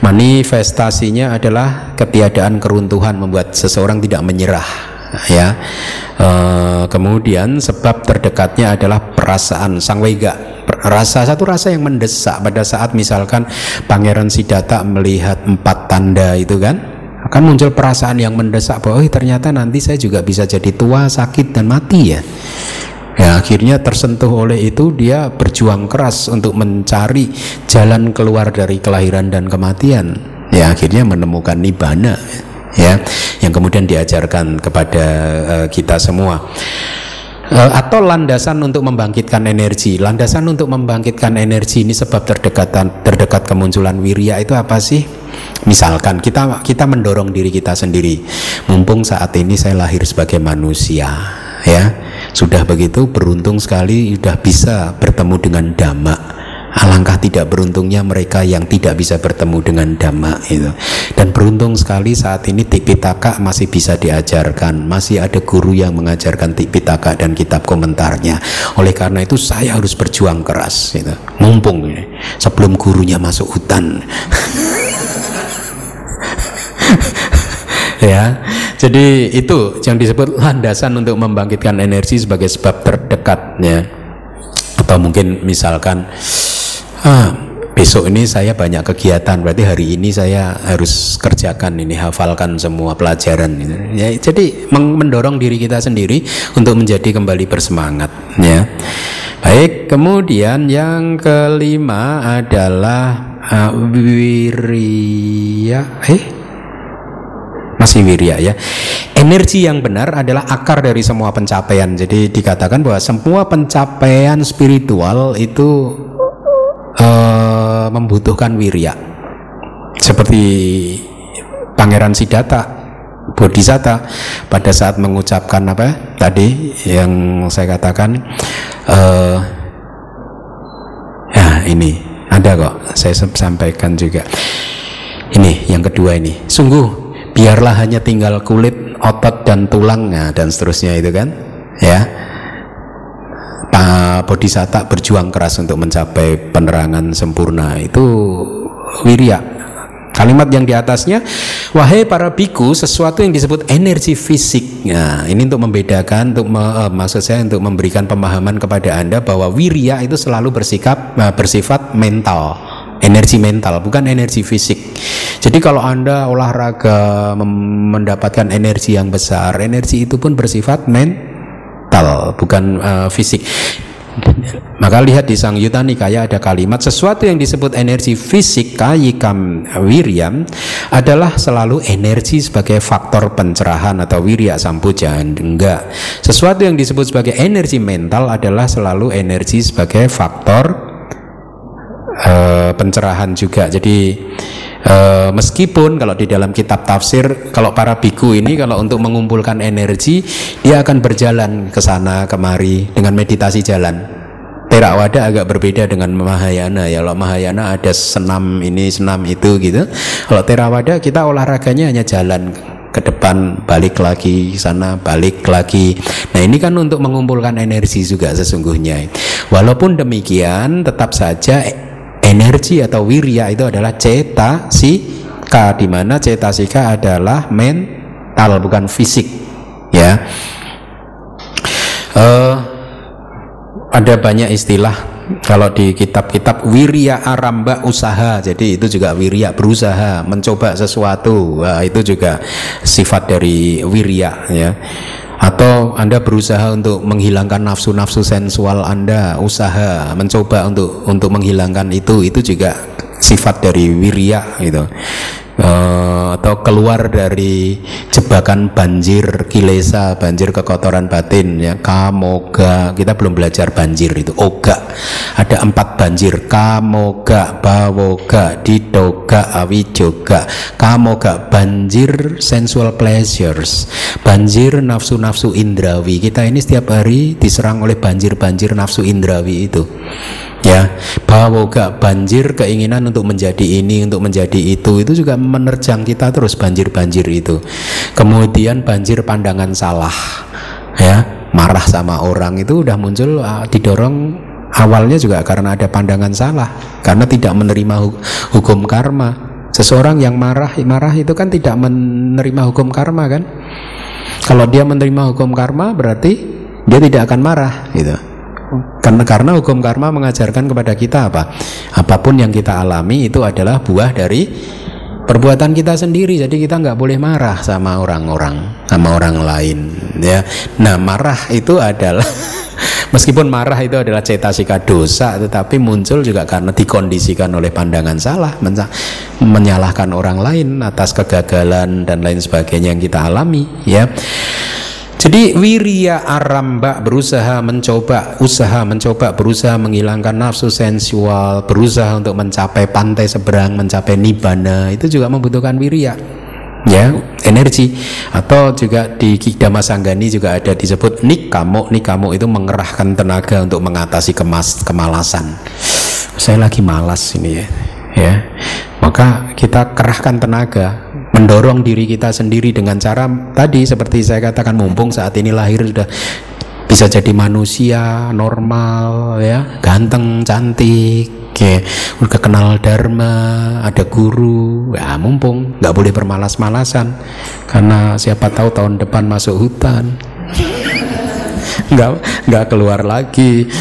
Manifestasinya adalah ketiadaan keruntuhan membuat seseorang tidak menyerah ya. E, kemudian sebab terdekatnya adalah perasaan sang wega. Rasa satu rasa yang mendesak pada saat misalkan pangeran Siddhartha melihat empat tanda itu kan akan muncul perasaan yang mendesak bahwa oh, ternyata nanti saya juga bisa jadi tua, sakit dan mati ya. Ya, akhirnya tersentuh oleh itu dia berjuang keras untuk mencari jalan keluar dari kelahiran dan kematian. Ya, akhirnya menemukan nibana ya yang kemudian diajarkan kepada uh, kita semua atau landasan untuk membangkitkan energi. Landasan untuk membangkitkan energi ini sebab terdekatan terdekat kemunculan wirya itu apa sih? Misalkan kita kita mendorong diri kita sendiri. Mumpung saat ini saya lahir sebagai manusia, ya. Sudah begitu beruntung sekali sudah bisa bertemu dengan dhamma. Alangkah tidak beruntungnya mereka yang tidak bisa bertemu dengan dhamma itu. Dan beruntung sekali saat ini Tipitaka masih bisa diajarkan, masih ada guru yang mengajarkan Tipitaka dan kitab komentarnya. Oleh karena itu saya harus berjuang keras itu. Mumpung sebelum gurunya masuk hutan. ya. Jadi itu yang disebut landasan untuk membangkitkan energi sebagai sebab terdekatnya. Atau mungkin misalkan ah, besok ini saya banyak kegiatan, berarti hari ini saya harus kerjakan ini, hafalkan semua pelajaran. Ya, jadi mendorong diri kita sendiri untuk menjadi kembali bersemangat. Ya. Baik, kemudian yang kelima adalah uh, wirya. Eh, masih wirya ya. Energi yang benar adalah akar dari semua pencapaian. Jadi dikatakan bahwa semua pencapaian spiritual itu uh, membutuhkan wirya. Seperti Pangeran Siddhartha Bodhisatta pada saat mengucapkan apa tadi yang saya katakan uh, ya ini ada kok saya sampaikan juga. Ini yang kedua ini. Sungguh biarlah hanya tinggal kulit, otot dan tulangnya dan seterusnya itu kan ya Pak Bodhisatta berjuang keras untuk mencapai penerangan sempurna. Itu wirya. Kalimat yang di atasnya wahai para biku sesuatu yang disebut energi fisik. Nah ini untuk membedakan untuk me, uh, maksud saya untuk memberikan pemahaman kepada anda bahwa wirya itu selalu bersikap uh, bersifat mental energi mental bukan energi fisik. Jadi kalau anda olahraga mendapatkan energi yang besar energi itu pun bersifat mental bukan uh, fisik. Maka lihat di Sang Yuta Nikaya ada kalimat sesuatu yang disebut energi fisik kayikam wiryam adalah selalu energi sebagai faktor pencerahan atau wirya sampuja enggak. Sesuatu yang disebut sebagai energi mental adalah selalu energi sebagai faktor uh, pencerahan juga. Jadi uh, meskipun kalau di dalam kitab tafsir kalau para biku ini kalau untuk mengumpulkan energi dia akan berjalan ke sana kemari dengan meditasi jalan. Terawada agak berbeda dengan Mahayana ya. Kalau Mahayana ada senam ini senam itu gitu. Kalau Terawada kita olahraganya hanya jalan ke depan balik lagi sana balik lagi nah ini kan untuk mengumpulkan energi juga sesungguhnya walaupun demikian tetap saja energi atau wirya itu adalah cetasika di mana cetasika adalah mental bukan fisik ya. Uh, ada banyak istilah kalau di kitab-kitab wirya aramba usaha. Jadi itu juga wirya berusaha mencoba sesuatu. Itu juga sifat dari wirya ya atau Anda berusaha untuk menghilangkan nafsu-nafsu sensual Anda usaha mencoba untuk untuk menghilangkan itu itu juga sifat dari wirya gitu uh, atau keluar dari jebakan banjir kilesa banjir kekotoran batin ya. Kamoga. Kita belum belajar banjir itu. Oga. Ada empat banjir. Kamoga bawoga didoga awijoga. Kamoga banjir sensual pleasures. Banjir nafsu-nafsu indrawi. Kita ini setiap hari diserang oleh banjir-banjir nafsu indrawi itu ya. Bahwa gak banjir keinginan untuk menjadi ini untuk menjadi itu itu juga menerjang kita terus banjir-banjir itu. Kemudian banjir pandangan salah ya. Marah sama orang itu udah muncul uh, didorong awalnya juga karena ada pandangan salah karena tidak menerima hukum karma. Seseorang yang marah marah itu kan tidak menerima hukum karma kan? Kalau dia menerima hukum karma berarti dia tidak akan marah gitu karena karena hukum karma mengajarkan kepada kita apa? Apa pun yang kita alami itu adalah buah dari perbuatan kita sendiri. Jadi kita nggak boleh marah sama orang-orang, sama orang lain. Ya, nah marah itu adalah Meskipun marah itu adalah cetasika dosa, tetapi muncul juga karena dikondisikan oleh pandangan salah, menyalahkan orang lain atas kegagalan dan lain sebagainya yang kita alami, ya. Jadi wirya aramba berusaha mencoba, usaha mencoba, berusaha menghilangkan nafsu sensual, berusaha untuk mencapai pantai seberang, mencapai nibana itu juga membutuhkan wirya ya energi. Atau juga di Dhamma Sanggani juga ada disebut nikamo nikamo itu mengerahkan tenaga untuk mengatasi kemas kemalasan. Saya lagi malas ini ya. Ya. Maka kita kerahkan tenaga mendorong diri kita sendiri dengan cara tadi seperti saya katakan mumpung saat ini lahir sudah bisa jadi manusia normal ya. Ganteng cantik ya. Udah kenal dharma ada guru ya mumpung. Nggak boleh bermalas-malasan karena siapa tahu tahun depan masuk hutan. Nggak nggak keluar lagi.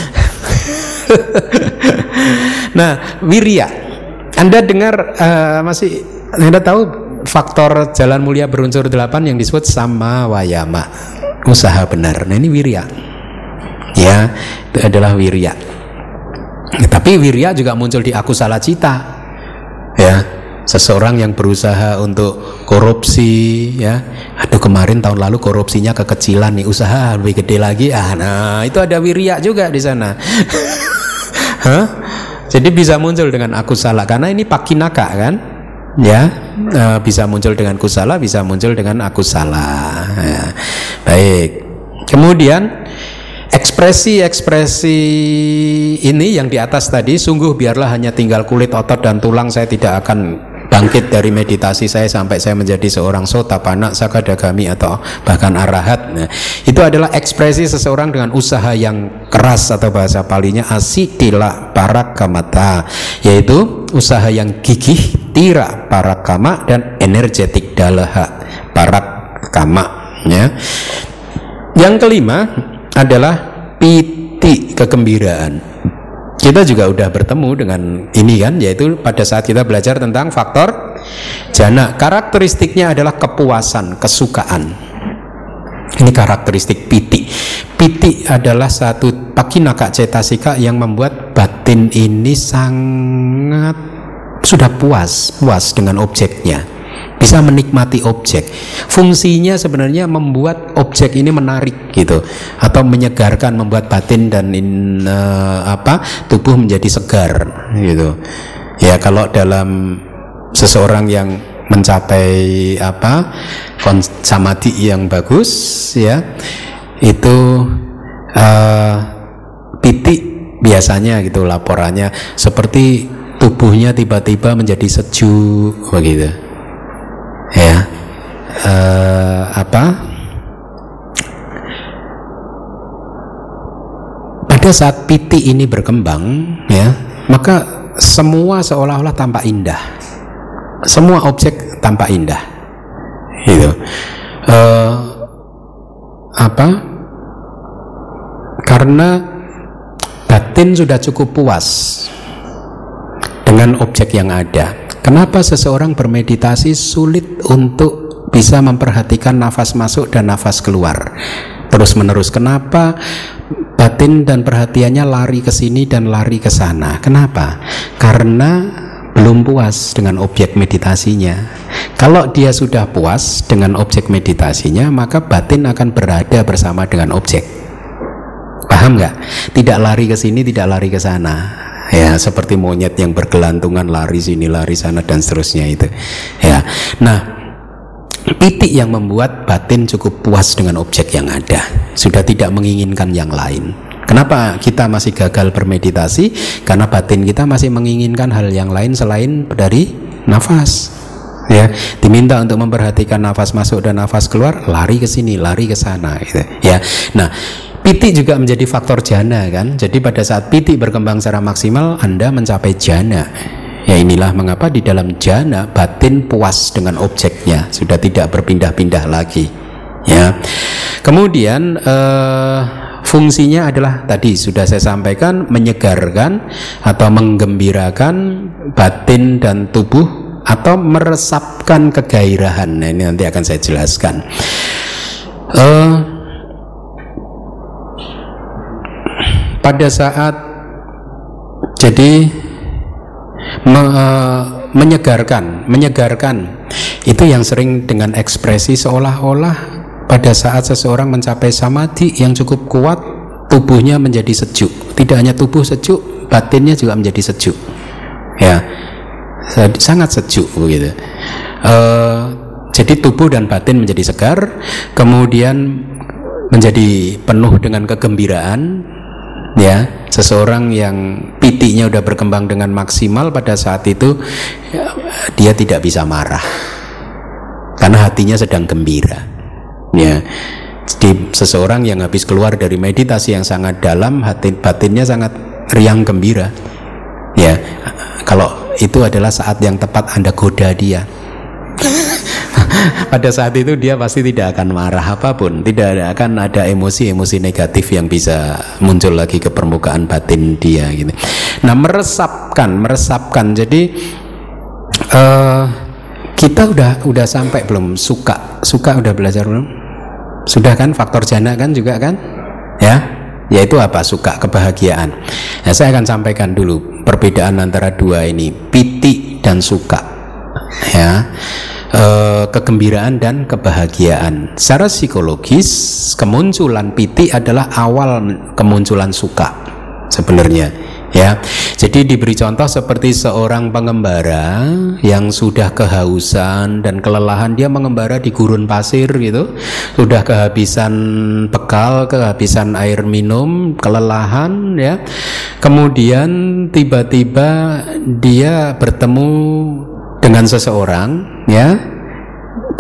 Nah wirya anda dengar uh, masih anda tahu faktor jalan mulia berunsur delapan yang disebut sama wayama. Usaha benar. Nah ini wirya. Ya itu adalah wirya. Ya, tapi wirya juga muncul di aku salah cita. Ya seseorang yang berusaha untuk korupsi ya. Aduh kemarin tahun lalu korupsinya kekecilan nih usaha lebih gede lagi. Ah nah itu ada wirya juga di sana. Hah? jadi bisa muncul dengan aku salah karena ini pakinaka kan ya uh, bisa muncul dengan kusala bisa muncul dengan aku salah ya. baik kemudian ekspresi-ekspresi ini yang di atas tadi sungguh biarlah hanya tinggal kulit otot dan tulang saya tidak akan bangkit dari meditasi saya sampai saya menjadi seorang sotapana, sakadagami atau bahkan arahat. Nah, itu adalah ekspresi seseorang dengan usaha yang keras atau bahasa palinya asidila parakamata, yaitu usaha yang gigih, tira parakama dan energetik dalaha parakama. Ya. Yang kelima adalah piti kegembiraan kita juga udah bertemu dengan ini kan yaitu pada saat kita belajar tentang faktor jana. Karakteristiknya adalah kepuasan kesukaan. Ini karakteristik piti. Piti adalah satu pakinaka cetasika yang membuat batin ini sangat sudah puas puas dengan objeknya bisa menikmati objek. Fungsinya sebenarnya membuat objek ini menarik gitu atau menyegarkan, membuat batin dan in, uh, apa tubuh menjadi segar gitu. Ya kalau dalam seseorang yang mencapai apa samadhi yang bagus ya itu uh, titik biasanya gitu laporannya seperti tubuhnya tiba-tiba menjadi sejuk begitu ya. Uh, apa? Pada saat piti ini berkembang ya. maka semua seolah-olah tampak indah. Semua objek tampak indah. Gitu. Uh, apa? Karena batin sudah cukup puas dengan objek yang ada kenapa seseorang bermeditasi sulit untuk bisa memperhatikan nafas masuk dan nafas keluar terus menerus kenapa batin dan perhatiannya lari ke sini dan lari ke sana. Kenapa? Karena belum puas dengan objek meditasinya. Kalau dia sudah puas dengan objek meditasinya, maka batin akan berada bersama dengan objek. Paham nggak? Tidak lari ke sini, tidak lari ke sana. Ya, seperti monyet yang bergelantungan lari sini, lari sana dan seterusnya itu. Ya. Nah, Titik yang membuat batin cukup puas dengan objek yang ada, sudah tidak menginginkan yang lain. Kenapa kita masih gagal bermeditasi? Karena batin kita masih menginginkan hal yang lain selain dari nafas. Ya, diminta untuk memperhatikan nafas masuk dan nafas keluar, lari ke sini, lari ke sana gitu. Ya. Nah, Piti juga menjadi faktor jana kan. Jadi pada saat piti berkembang secara maksimal, Anda mencapai jana. Ya inilah mengapa di dalam jana batin puas dengan objeknya, sudah tidak berpindah-pindah lagi. Ya. Kemudian eh, fungsinya adalah tadi sudah saya sampaikan menyegarkan atau menggembirakan batin dan tubuh atau meresapkan kegairahan. Nah, ini nanti akan saya jelaskan. Uh, pada saat jadi me, menyegarkan, menyegarkan. Itu yang sering dengan ekspresi seolah-olah pada saat seseorang mencapai samadhi yang cukup kuat tubuhnya menjadi sejuk. Tidak hanya tubuh sejuk batinnya juga menjadi sejuk. Ya sangat sejuk begitu. Uh, jadi tubuh dan batin menjadi segar kemudian menjadi penuh dengan kegembiraan ya seseorang yang pitiknya udah berkembang dengan maksimal pada saat itu dia tidak bisa marah. Karena hatinya sedang gembira. Ya jadi seseorang yang habis keluar dari meditasi yang sangat dalam hati batinnya sangat riang gembira. Ya kalau itu adalah saat yang tepat anda goda dia pada saat itu dia pasti tidak akan marah apa pun, tidak akan ada emosi-emosi negatif yang bisa muncul lagi ke permukaan batin dia gitu. Nah, meresapkan, meresapkan. Jadi uh, kita udah udah sampai belum suka, suka udah belajar belum? Sudah kan faktor jana kan juga kan? Ya, yaitu apa suka kebahagiaan. Nah, saya akan sampaikan dulu perbedaan antara dua ini, piti dan suka. Ya uh, kegembiraan dan kebahagiaan. Secara psikologis, kemunculan piti adalah awal kemunculan suka sebenarnya ya. Jadi diberi contoh seperti seorang pengembara yang sudah kehausan dan kelelahan dia mengembara di gurun pasir gitu, sudah kehabisan bekal, kehabisan air minum, kelelahan ya. Kemudian tiba-tiba dia bertemu dengan seseorang ya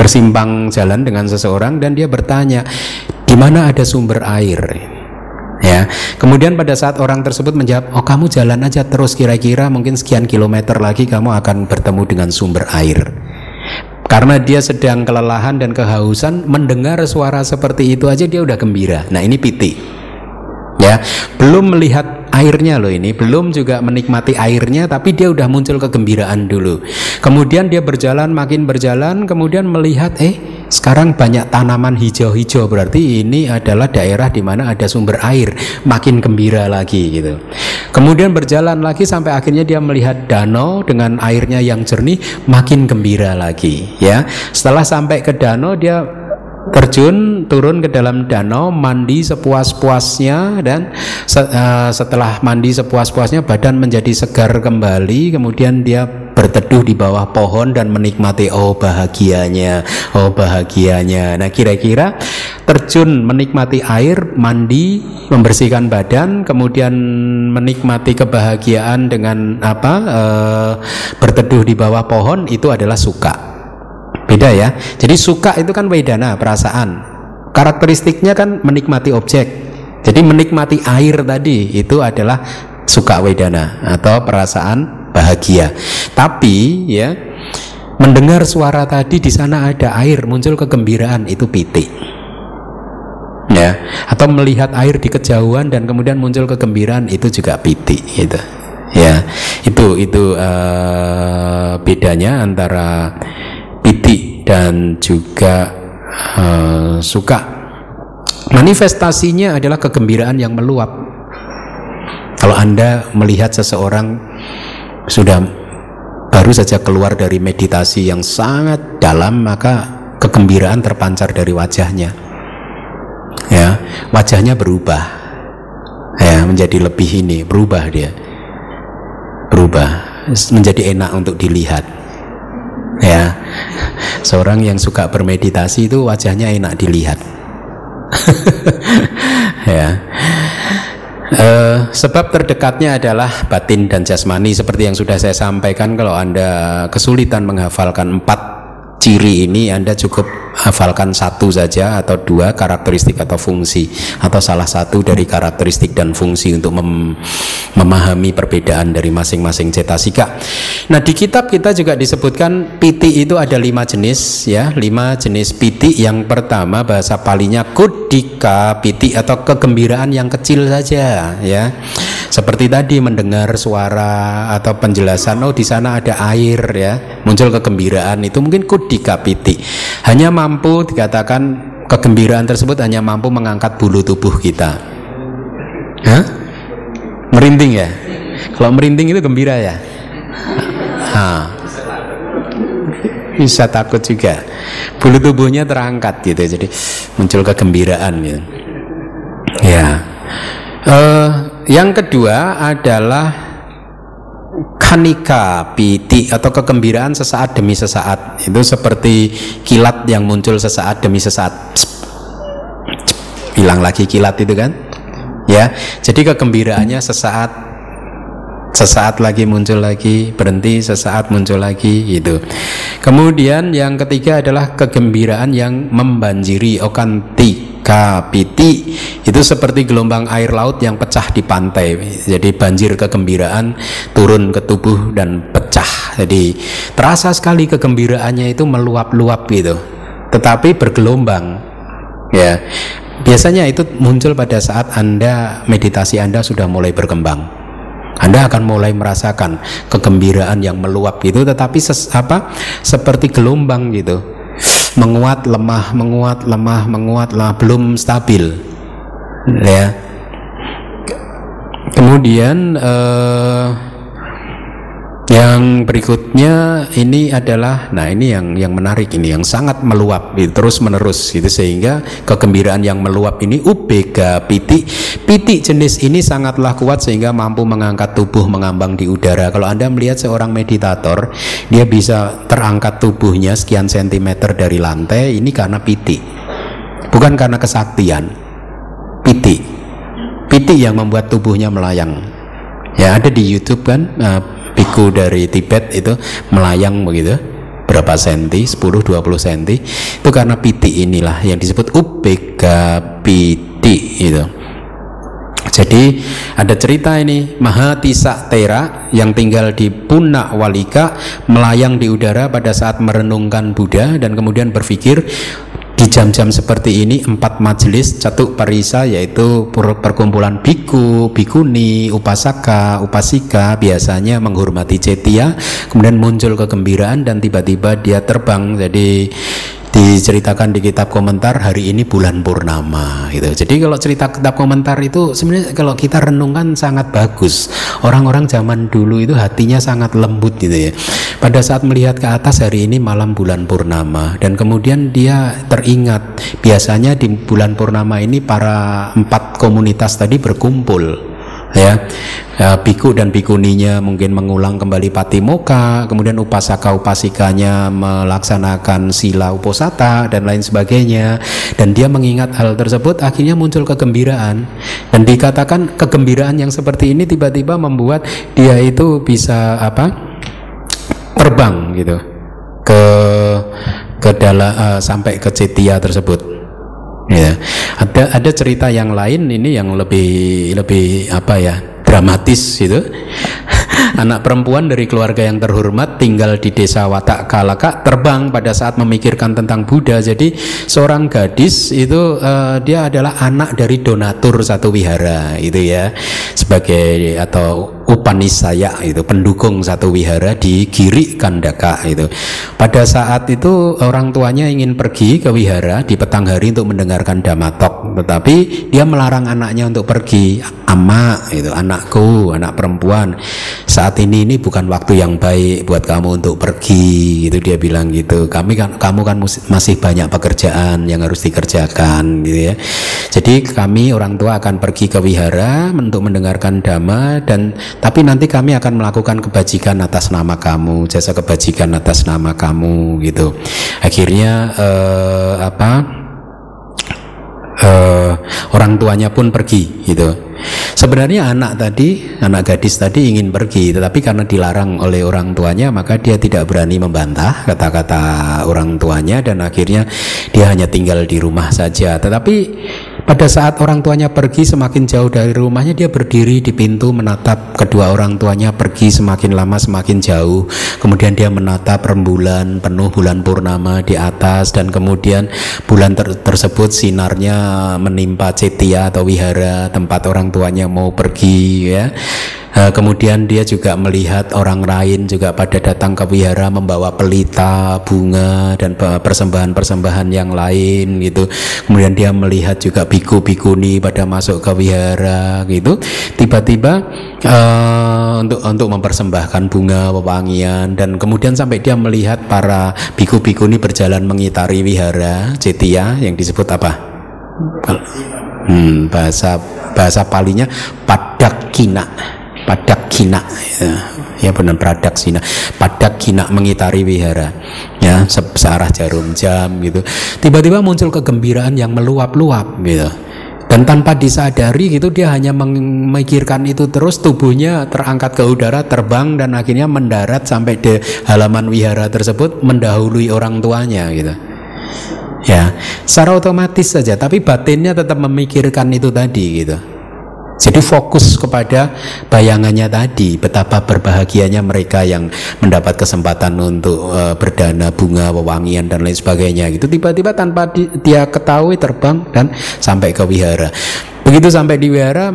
bersimpang jalan dengan seseorang dan dia bertanya di mana ada sumber air? Ya kemudian pada saat orang tersebut menjawab oh kamu jalan aja terus kira-kira mungkin sekian kilometer lagi kamu akan bertemu dengan sumber air. Karena dia sedang kelelahan dan kehausan mendengar suara seperti itu aja dia udah gembira. Nah ini piti ya. Belum melihat airnya loh ini belum juga menikmati airnya tapi dia udah muncul kegembiraan dulu. Kemudian dia berjalan makin berjalan kemudian melihat eh sekarang banyak tanaman hijau-hijau berarti ini adalah daerah di mana ada sumber air makin gembira lagi gitu. Kemudian berjalan lagi sampai akhirnya dia melihat danau dengan airnya yang jernih makin gembira lagi ya. Setelah sampai ke danau dia terjun turun ke dalam danau mandi sepuas-puasnya dan setelah mandi sepuas-puasnya badan menjadi segar kembali kemudian dia berteduh di bawah pohon dan menikmati oh bahagianya oh bahagianya. Nah kira-kira terjun menikmati air mandi membersihkan badan kemudian menikmati kebahagiaan dengan apa e, berteduh di bawah pohon itu adalah suka beda ya. Jadi suka itu kan wedana perasaan. Karakteristiknya kan menikmati objek. Jadi menikmati air tadi itu adalah suka wedana atau perasaan bahagia. Tapi ya mendengar suara tadi di sana ada air muncul kegembiraan itu piti ya atau melihat air di kejauhan dan kemudian muncul kegembiraan itu juga piti gitu. Ya itu itu uh, bedanya antara piti dan juga uh, suka. Manifestasinya adalah kegembiraan yang meluap. Kalau anda melihat seseorang sudah baru saja keluar dari meditasi yang sangat dalam maka kegembiraan terpancar dari wajahnya. Ya wajahnya berubah. Ya menjadi lebih ini berubah dia. Berubah menjadi enak untuk dilihat ya. Seorang yang suka bermeditasi itu wajahnya enak dilihat. Ya. Uh, sebab terdekatnya adalah batin dan jasmani. Seperti yang sudah saya sampaikan kalau anda kesulitan menghafalkan empat ciri ini Anda cukup hafalkan satu saja atau dua karakteristik atau fungsi atau salah satu dari karakteristik dan fungsi untuk mem memahami perbedaan dari masing-masing cetasika. Nah di kitab kita juga disebutkan piti itu ada lima jenis ya lima jenis piti. Yang pertama bahasa palinya kudika piti atau kegembiraan yang kecil saja ya seperti tadi mendengar suara atau penjelasan oh di sana ada air ya muncul kegembiraan itu mungkin kudikapiti hanya mampu dikatakan kegembiraan tersebut hanya mampu mengangkat bulu tubuh kita. Hah? merinding ya? Kalau merinding itu gembira ya? Ha. bisa takut juga. Bulu tubuhnya terangkat gitu jadi muncul kegembiraan gitu. Ya. Uh, yang kedua adalah kanika piti atau kegembiraan sesaat demi sesaat. Itu seperti kilat yang muncul sesaat demi sesaat. Hilang lagi kilat itu kan? Ya. Jadi kegembiraannya sesaat sesaat lagi muncul lagi berhenti sesaat muncul lagi gitu kemudian yang ketiga adalah kegembiraan yang membanjiri okanti kapiti. Itu seperti gelombang air laut yang pecah di pantai. Jadi banjir kegembiraan turun ke tubuh dan pecah. Jadi terasa sekali kegembiraannya itu meluap-luap gitu. Tetapi bergelombang ya. Biasanya itu muncul pada saat anda meditasi anda sudah mulai berkembang. Anda akan mulai merasakan kegembiraan yang meluap gitu tetapi ses, apa seperti gelombang gitu menguat lemah menguat lemah menguat lemah belum stabil. Ya. Kemudian eh, yang berikutnya ini adalah, nah ini yang yang menarik ini, yang sangat meluap, terus menerus gitu sehingga kegembiraan yang meluap ini ubega piti, piti jenis ini sangatlah kuat sehingga mampu mengangkat tubuh mengambang di udara. Kalau anda melihat seorang meditator, dia bisa terangkat tubuhnya sekian sentimeter dari lantai, ini karena piti, bukan karena kesaktian, piti, piti yang membuat tubuhnya melayang. Ya ada di YouTube kan. Uh, biku dari Tibet itu melayang begitu berapa senti 10-20 senti. Itu karena piti inilah yang disebut ubega piti itu. Jadi ada cerita ini Mahatisa Tera yang tinggal di Punak Walika melayang di udara pada saat merenungkan Buddha dan kemudian berpikir jam-jam seperti ini empat majelis catuk parisa yaitu perkumpulan biku, bikuni, upasaka, upasika biasanya menghormati cetia. Kemudian muncul kegembiraan dan tiba-tiba dia terbang. Jadi diceritakan di kitab komentar hari ini bulan purnama gitu. Jadi kalau cerita kitab komentar itu sebenarnya kalau kita renungkan sangat bagus. Orang-orang zaman dulu itu hatinya sangat lembut gitu ya. Pada saat melihat ke atas hari ini malam bulan purnama dan kemudian dia teringat biasanya di bulan purnama ini para empat komunitas tadi berkumpul ya. Ya, biku dan bikuninya mungkin mengulang kembali patimoka kemudian upasaka upasikanya melaksanakan sila uposata dan lain sebagainya. Dan dia mengingat hal tersebut akhirnya muncul kegembiraan. Dan dikatakan kegembiraan yang seperti ini tiba-tiba membuat dia itu bisa apa terbang gitu ke ke dalam uh, sampai ke cetia tersebut. Ya ada ada cerita yang lain ini yang lebih lebih apa ya dramatis itu anak perempuan dari keluarga yang terhormat tinggal di desa Watak Kalaka terbang pada saat memikirkan tentang Buddha jadi seorang gadis itu uh, dia adalah anak dari donatur satu wihara itu ya sebagai atau Upanisaya itu pendukung satu wihara di Giri Kandaka itu. Pada saat itu orang tuanya ingin pergi ke wihara di petang hari untuk mendengarkan damatok, tetapi dia melarang anaknya untuk pergi. Ama itu anakku, anak perempuan. Saat ini ini bukan waktu yang baik buat kamu untuk pergi. Itu dia bilang gitu. Kami kan kamu kan masih banyak pekerjaan yang harus dikerjakan gitu ya. Jadi kami orang tua akan pergi ke wihara untuk mendengarkan dhamma dan tapi nanti kami akan melakukan kebajikan atas nama kamu jasa kebajikan atas nama kamu gitu akhirnya eh, apa eh, orang tuanya pun pergi gitu Sebenarnya anak tadi, anak gadis tadi ingin pergi, tetapi karena dilarang oleh orang tuanya, maka dia tidak berani membantah kata-kata orang tuanya dan akhirnya dia hanya tinggal di rumah saja. Tetapi pada saat orang tuanya pergi semakin jauh dari rumahnya dia berdiri di pintu menatap kedua orang tuanya pergi semakin lama semakin jauh. Kemudian dia menatap rembulan penuh bulan purnama di atas dan kemudian bulan ter tersebut sinarnya menimpa cetia atau wihara tempat orang tuanya mau pergi ya. Uh, kemudian dia juga melihat orang lain juga pada datang ke wihara membawa pelita, bunga dan persembahan-persembahan yang lain gitu. Kemudian dia melihat juga biku-bikuni pada masuk ke wihara gitu. Tiba-tiba uh, untuk untuk mempersembahkan bunga wewangian dan kemudian sampai dia melihat para biku-bikuni berjalan mengitari wihara Cetia yang disebut apa? Hmm, bahasa bahasa palinya padakina padak kina. Ya, ya benar padak kina. Padak kina mengitari wihara. Ya searah jarum jam gitu. Tiba-tiba muncul kegembiraan yang meluap-luap gitu. Dan tanpa disadari gitu dia hanya memikirkan itu terus tubuhnya terangkat ke udara terbang dan akhirnya mendarat sampai di halaman wihara tersebut mendahului orang tuanya gitu. Ya secara otomatis saja tapi batinnya tetap memikirkan itu tadi gitu jadi fokus kepada bayangannya tadi, betapa berbahagianya mereka yang mendapat kesempatan untuk uh, berdana bunga, wewangian dan lain sebagainya. Gitu tiba-tiba tanpa di, dia ketahui terbang dan sampai ke wihara. Begitu sampai di wihara,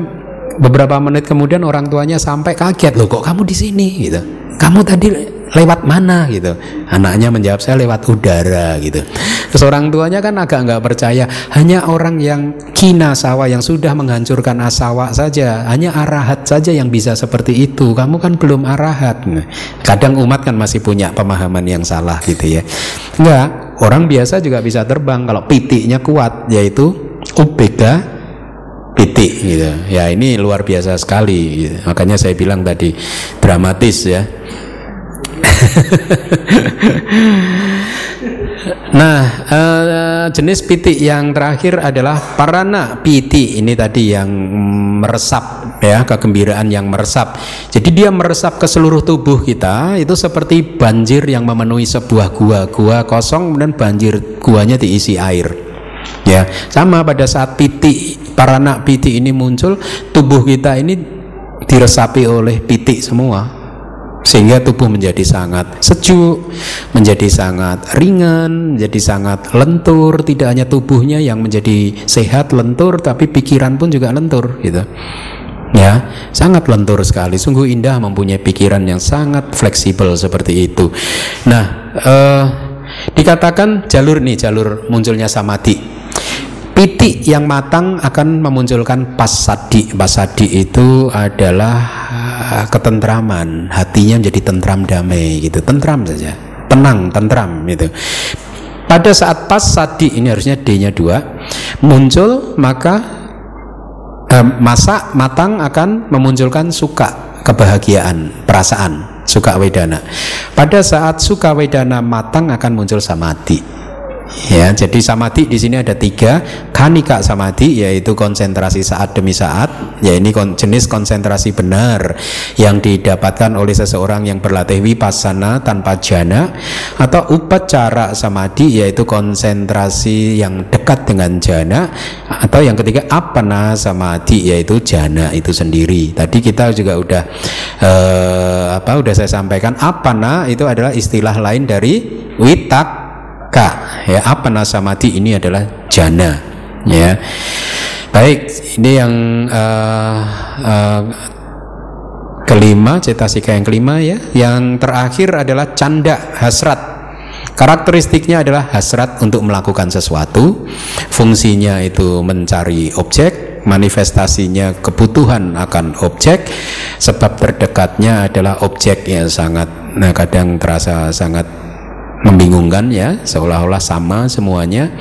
beberapa menit kemudian orang tuanya sampai kaget loh, kok kamu di sini? Gitu. Kamu tadi lewat mana? Gitu. Anaknya menjawab saya lewat udara gitu. Terus orang tuanya kan agak nggak percaya. Hanya orang yang kina sawa yang sudah menghancurkan asawa saja hanya arahat saja yang bisa seperti itu. Kamu kan belum arahat. Kadang umat kan masih punya pemahaman yang salah gitu ya. Enggak orang biasa juga bisa terbang kalau pitiknya kuat yaitu ubega pitik gitu ya ini luar biasa sekali gitu. makanya saya bilang tadi dramatis ya nah, uh, jenis pitik yang terakhir adalah parana piti. Ini tadi yang meresap ya, kegembiraan yang meresap. Jadi dia meresap ke seluruh tubuh kita itu seperti banjir yang memenuhi sebuah gua. Gua kosong kemudian banjir guanya diisi air. Ya, sama pada saat piti parana piti ini muncul, tubuh kita ini diresapi oleh pitik semua sehingga tubuh menjadi sangat sejuk, menjadi sangat ringan, menjadi sangat lentur. Tidak hanya tubuhnya yang menjadi sehat lentur, tapi pikiran pun juga lentur, gitu. Ya, sangat lentur sekali. Sungguh indah mempunyai pikiran yang sangat fleksibel seperti itu. Nah, eh, dikatakan jalur nih, jalur munculnya samadhi. Pitik yang matang akan memunculkan pasadi. Pasadi itu adalah uh, ketentraman, hatinya menjadi tentram damai gitu, tentram saja, tenang, tentram gitu. Pada saat pas sadi ini harusnya D-nya dua muncul maka eh, masak matang akan memunculkan suka kebahagiaan perasaan suka wedana. Pada saat suka wedana matang akan muncul samadhi Ya, jadi samadhi di sini ada tiga, kanika samadhi yaitu konsentrasi saat demi saat, ya ini kon jenis konsentrasi benar yang didapatkan oleh seseorang yang berlatih vipassana tanpa jana, atau upacara samadhi yaitu konsentrasi yang dekat dengan jana, atau yang ketiga apana samadhi yaitu jana itu sendiri. Tadi kita juga udah eh, apa udah saya sampaikan. Apana itu adalah istilah lain dari witak ka ya apa nasamati ini adalah jana. Ya. Baik ini yang uh, uh, kelima cetasika yang kelima ya. Yang terakhir adalah canda hasrat. Karakteristiknya adalah hasrat untuk melakukan sesuatu, fungsinya itu mencari objek, manifestasinya kebutuhan akan objek, sebab terdekatnya adalah objek yang sangat, nah kadang terasa sangat membingungkan ya seolah-olah sama semuanya.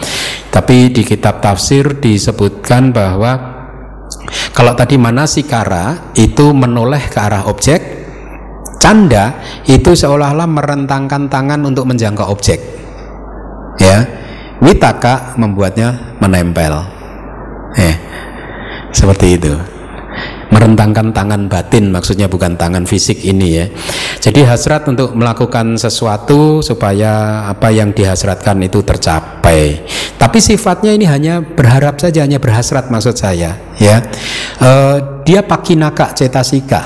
Tapi di kitab tafsir disebutkan bahwa kalau tadi manasikara itu menoleh ke arah objek canda itu seolah-olah merentangkan tangan untuk menjangkau objek. Ya witaka membuatnya menempel. Eh seperti itu merentangkan tangan batin maksudnya bukan tangan fisik ini ya. Jadi hasrat untuk melakukan sesuatu supaya apa yang dihasratkan itu tercapai. Tapi sifatnya ini hanya berharap saja hanya berhasrat maksud saya ya. E, dia pakinaka cetasika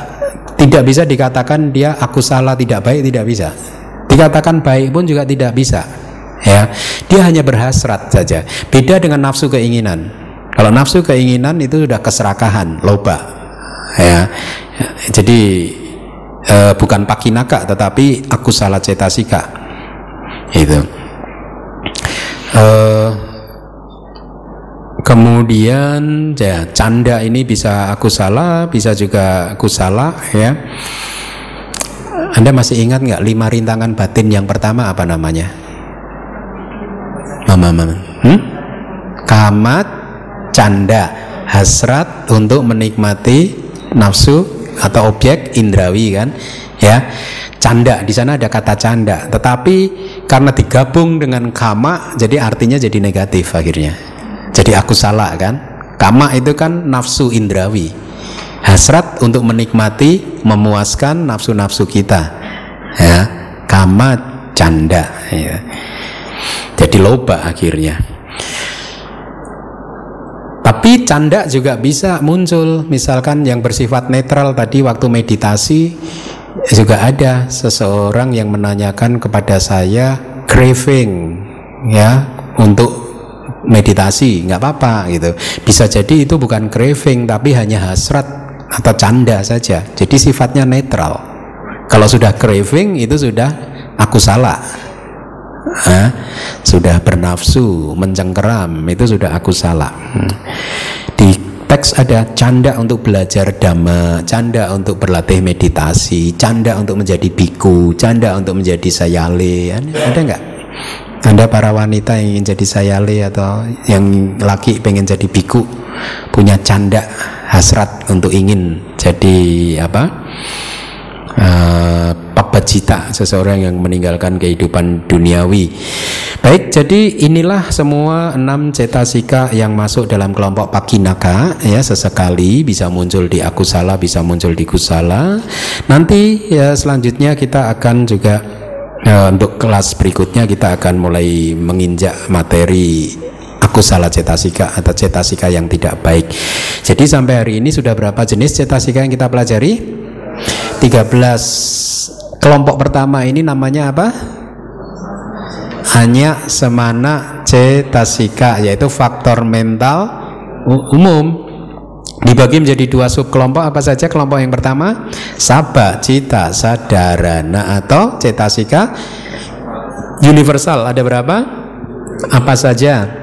tidak bisa dikatakan dia aku salah tidak baik tidak bisa. Dikatakan baik pun juga tidak bisa ya. Dia hanya berhasrat saja. Beda dengan nafsu keinginan. Kalau nafsu keinginan itu sudah keserakahan loba ya. Jadi e, bukan pakinaka tetapi aku salah cetasika itu e, kemudian ya canda ini bisa aku salah bisa juga aku salah ya. Anda masih ingat nggak lima rintangan batin yang pertama apa namanya? Mama mama. Hmm? kamat canda. Hasrat untuk menikmati nafsu atau objek indrawi kan ya. Canda di sana ada kata canda. Tetapi karena digabung dengan kama jadi artinya jadi negatif akhirnya. Jadi aku salah kan. Kama itu kan nafsu indrawi. Hasrat untuk menikmati memuaskan nafsu-nafsu kita ya. Kama canda ya. jadi loba akhirnya tapi canda juga bisa muncul, misalkan yang bersifat netral tadi waktu meditasi juga ada seseorang yang menanyakan kepada saya craving ya untuk meditasi nggak apa-apa gitu. Bisa jadi itu bukan craving tapi hanya hasrat atau canda saja. Jadi sifatnya netral. Kalau sudah craving itu sudah aku salah ha? sudah bernafsu mencengkeram itu sudah aku salah. Di teks ada canda untuk belajar dhamma canda untuk berlatih meditasi canda untuk menjadi biku canda untuk menjadi sayale. Ada nggak? Anda para wanita yang ingin jadi sayale atau yang laki pengen jadi biku punya canda hasrat untuk ingin jadi apa? Uh, papacita seseorang yang meninggalkan kehidupan duniawi. Baik, jadi inilah semua enam cetasika yang masuk dalam kelompok pakinaka ya sesekali bisa muncul di akusala, bisa muncul di kusala. Nanti ya selanjutnya kita akan juga ya, untuk kelas berikutnya kita akan mulai menginjak materi aku salah cetasika atau cetasika yang tidak baik. Jadi sampai hari ini sudah berapa jenis cetasika yang kita pelajari? 13 kelompok pertama ini namanya apa? Hanya semana cetasika yaitu faktor mental umum. Dibagi menjadi dua subkelompok apa saja kelompok yang pertama? Sabak cita sadarana atau cetasika. Universal ada berapa? Apa saja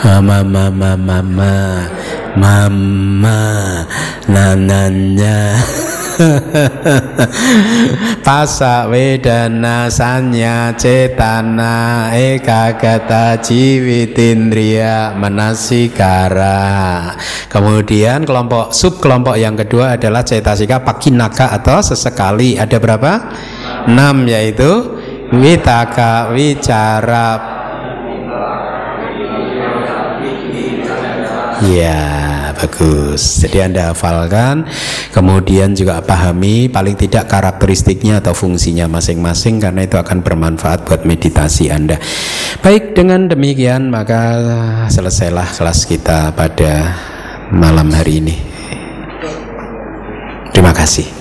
mama mama mama mama nananya Pasa wedana sanya cetana. Ekagata jiwitindria manasikara Kemudian kelompok sub kelompok yang kedua adalah cetasika pakinaka atau sesekali. Ada berapa? Enam yaitu Witaka wicara Ya, bagus. Jadi Anda hafalkan, kemudian juga pahami paling tidak karakteristiknya atau fungsinya masing-masing karena itu akan bermanfaat buat meditasi Anda. Baik, dengan demikian maka selesailah kelas kita pada malam hari ini. Terima kasih.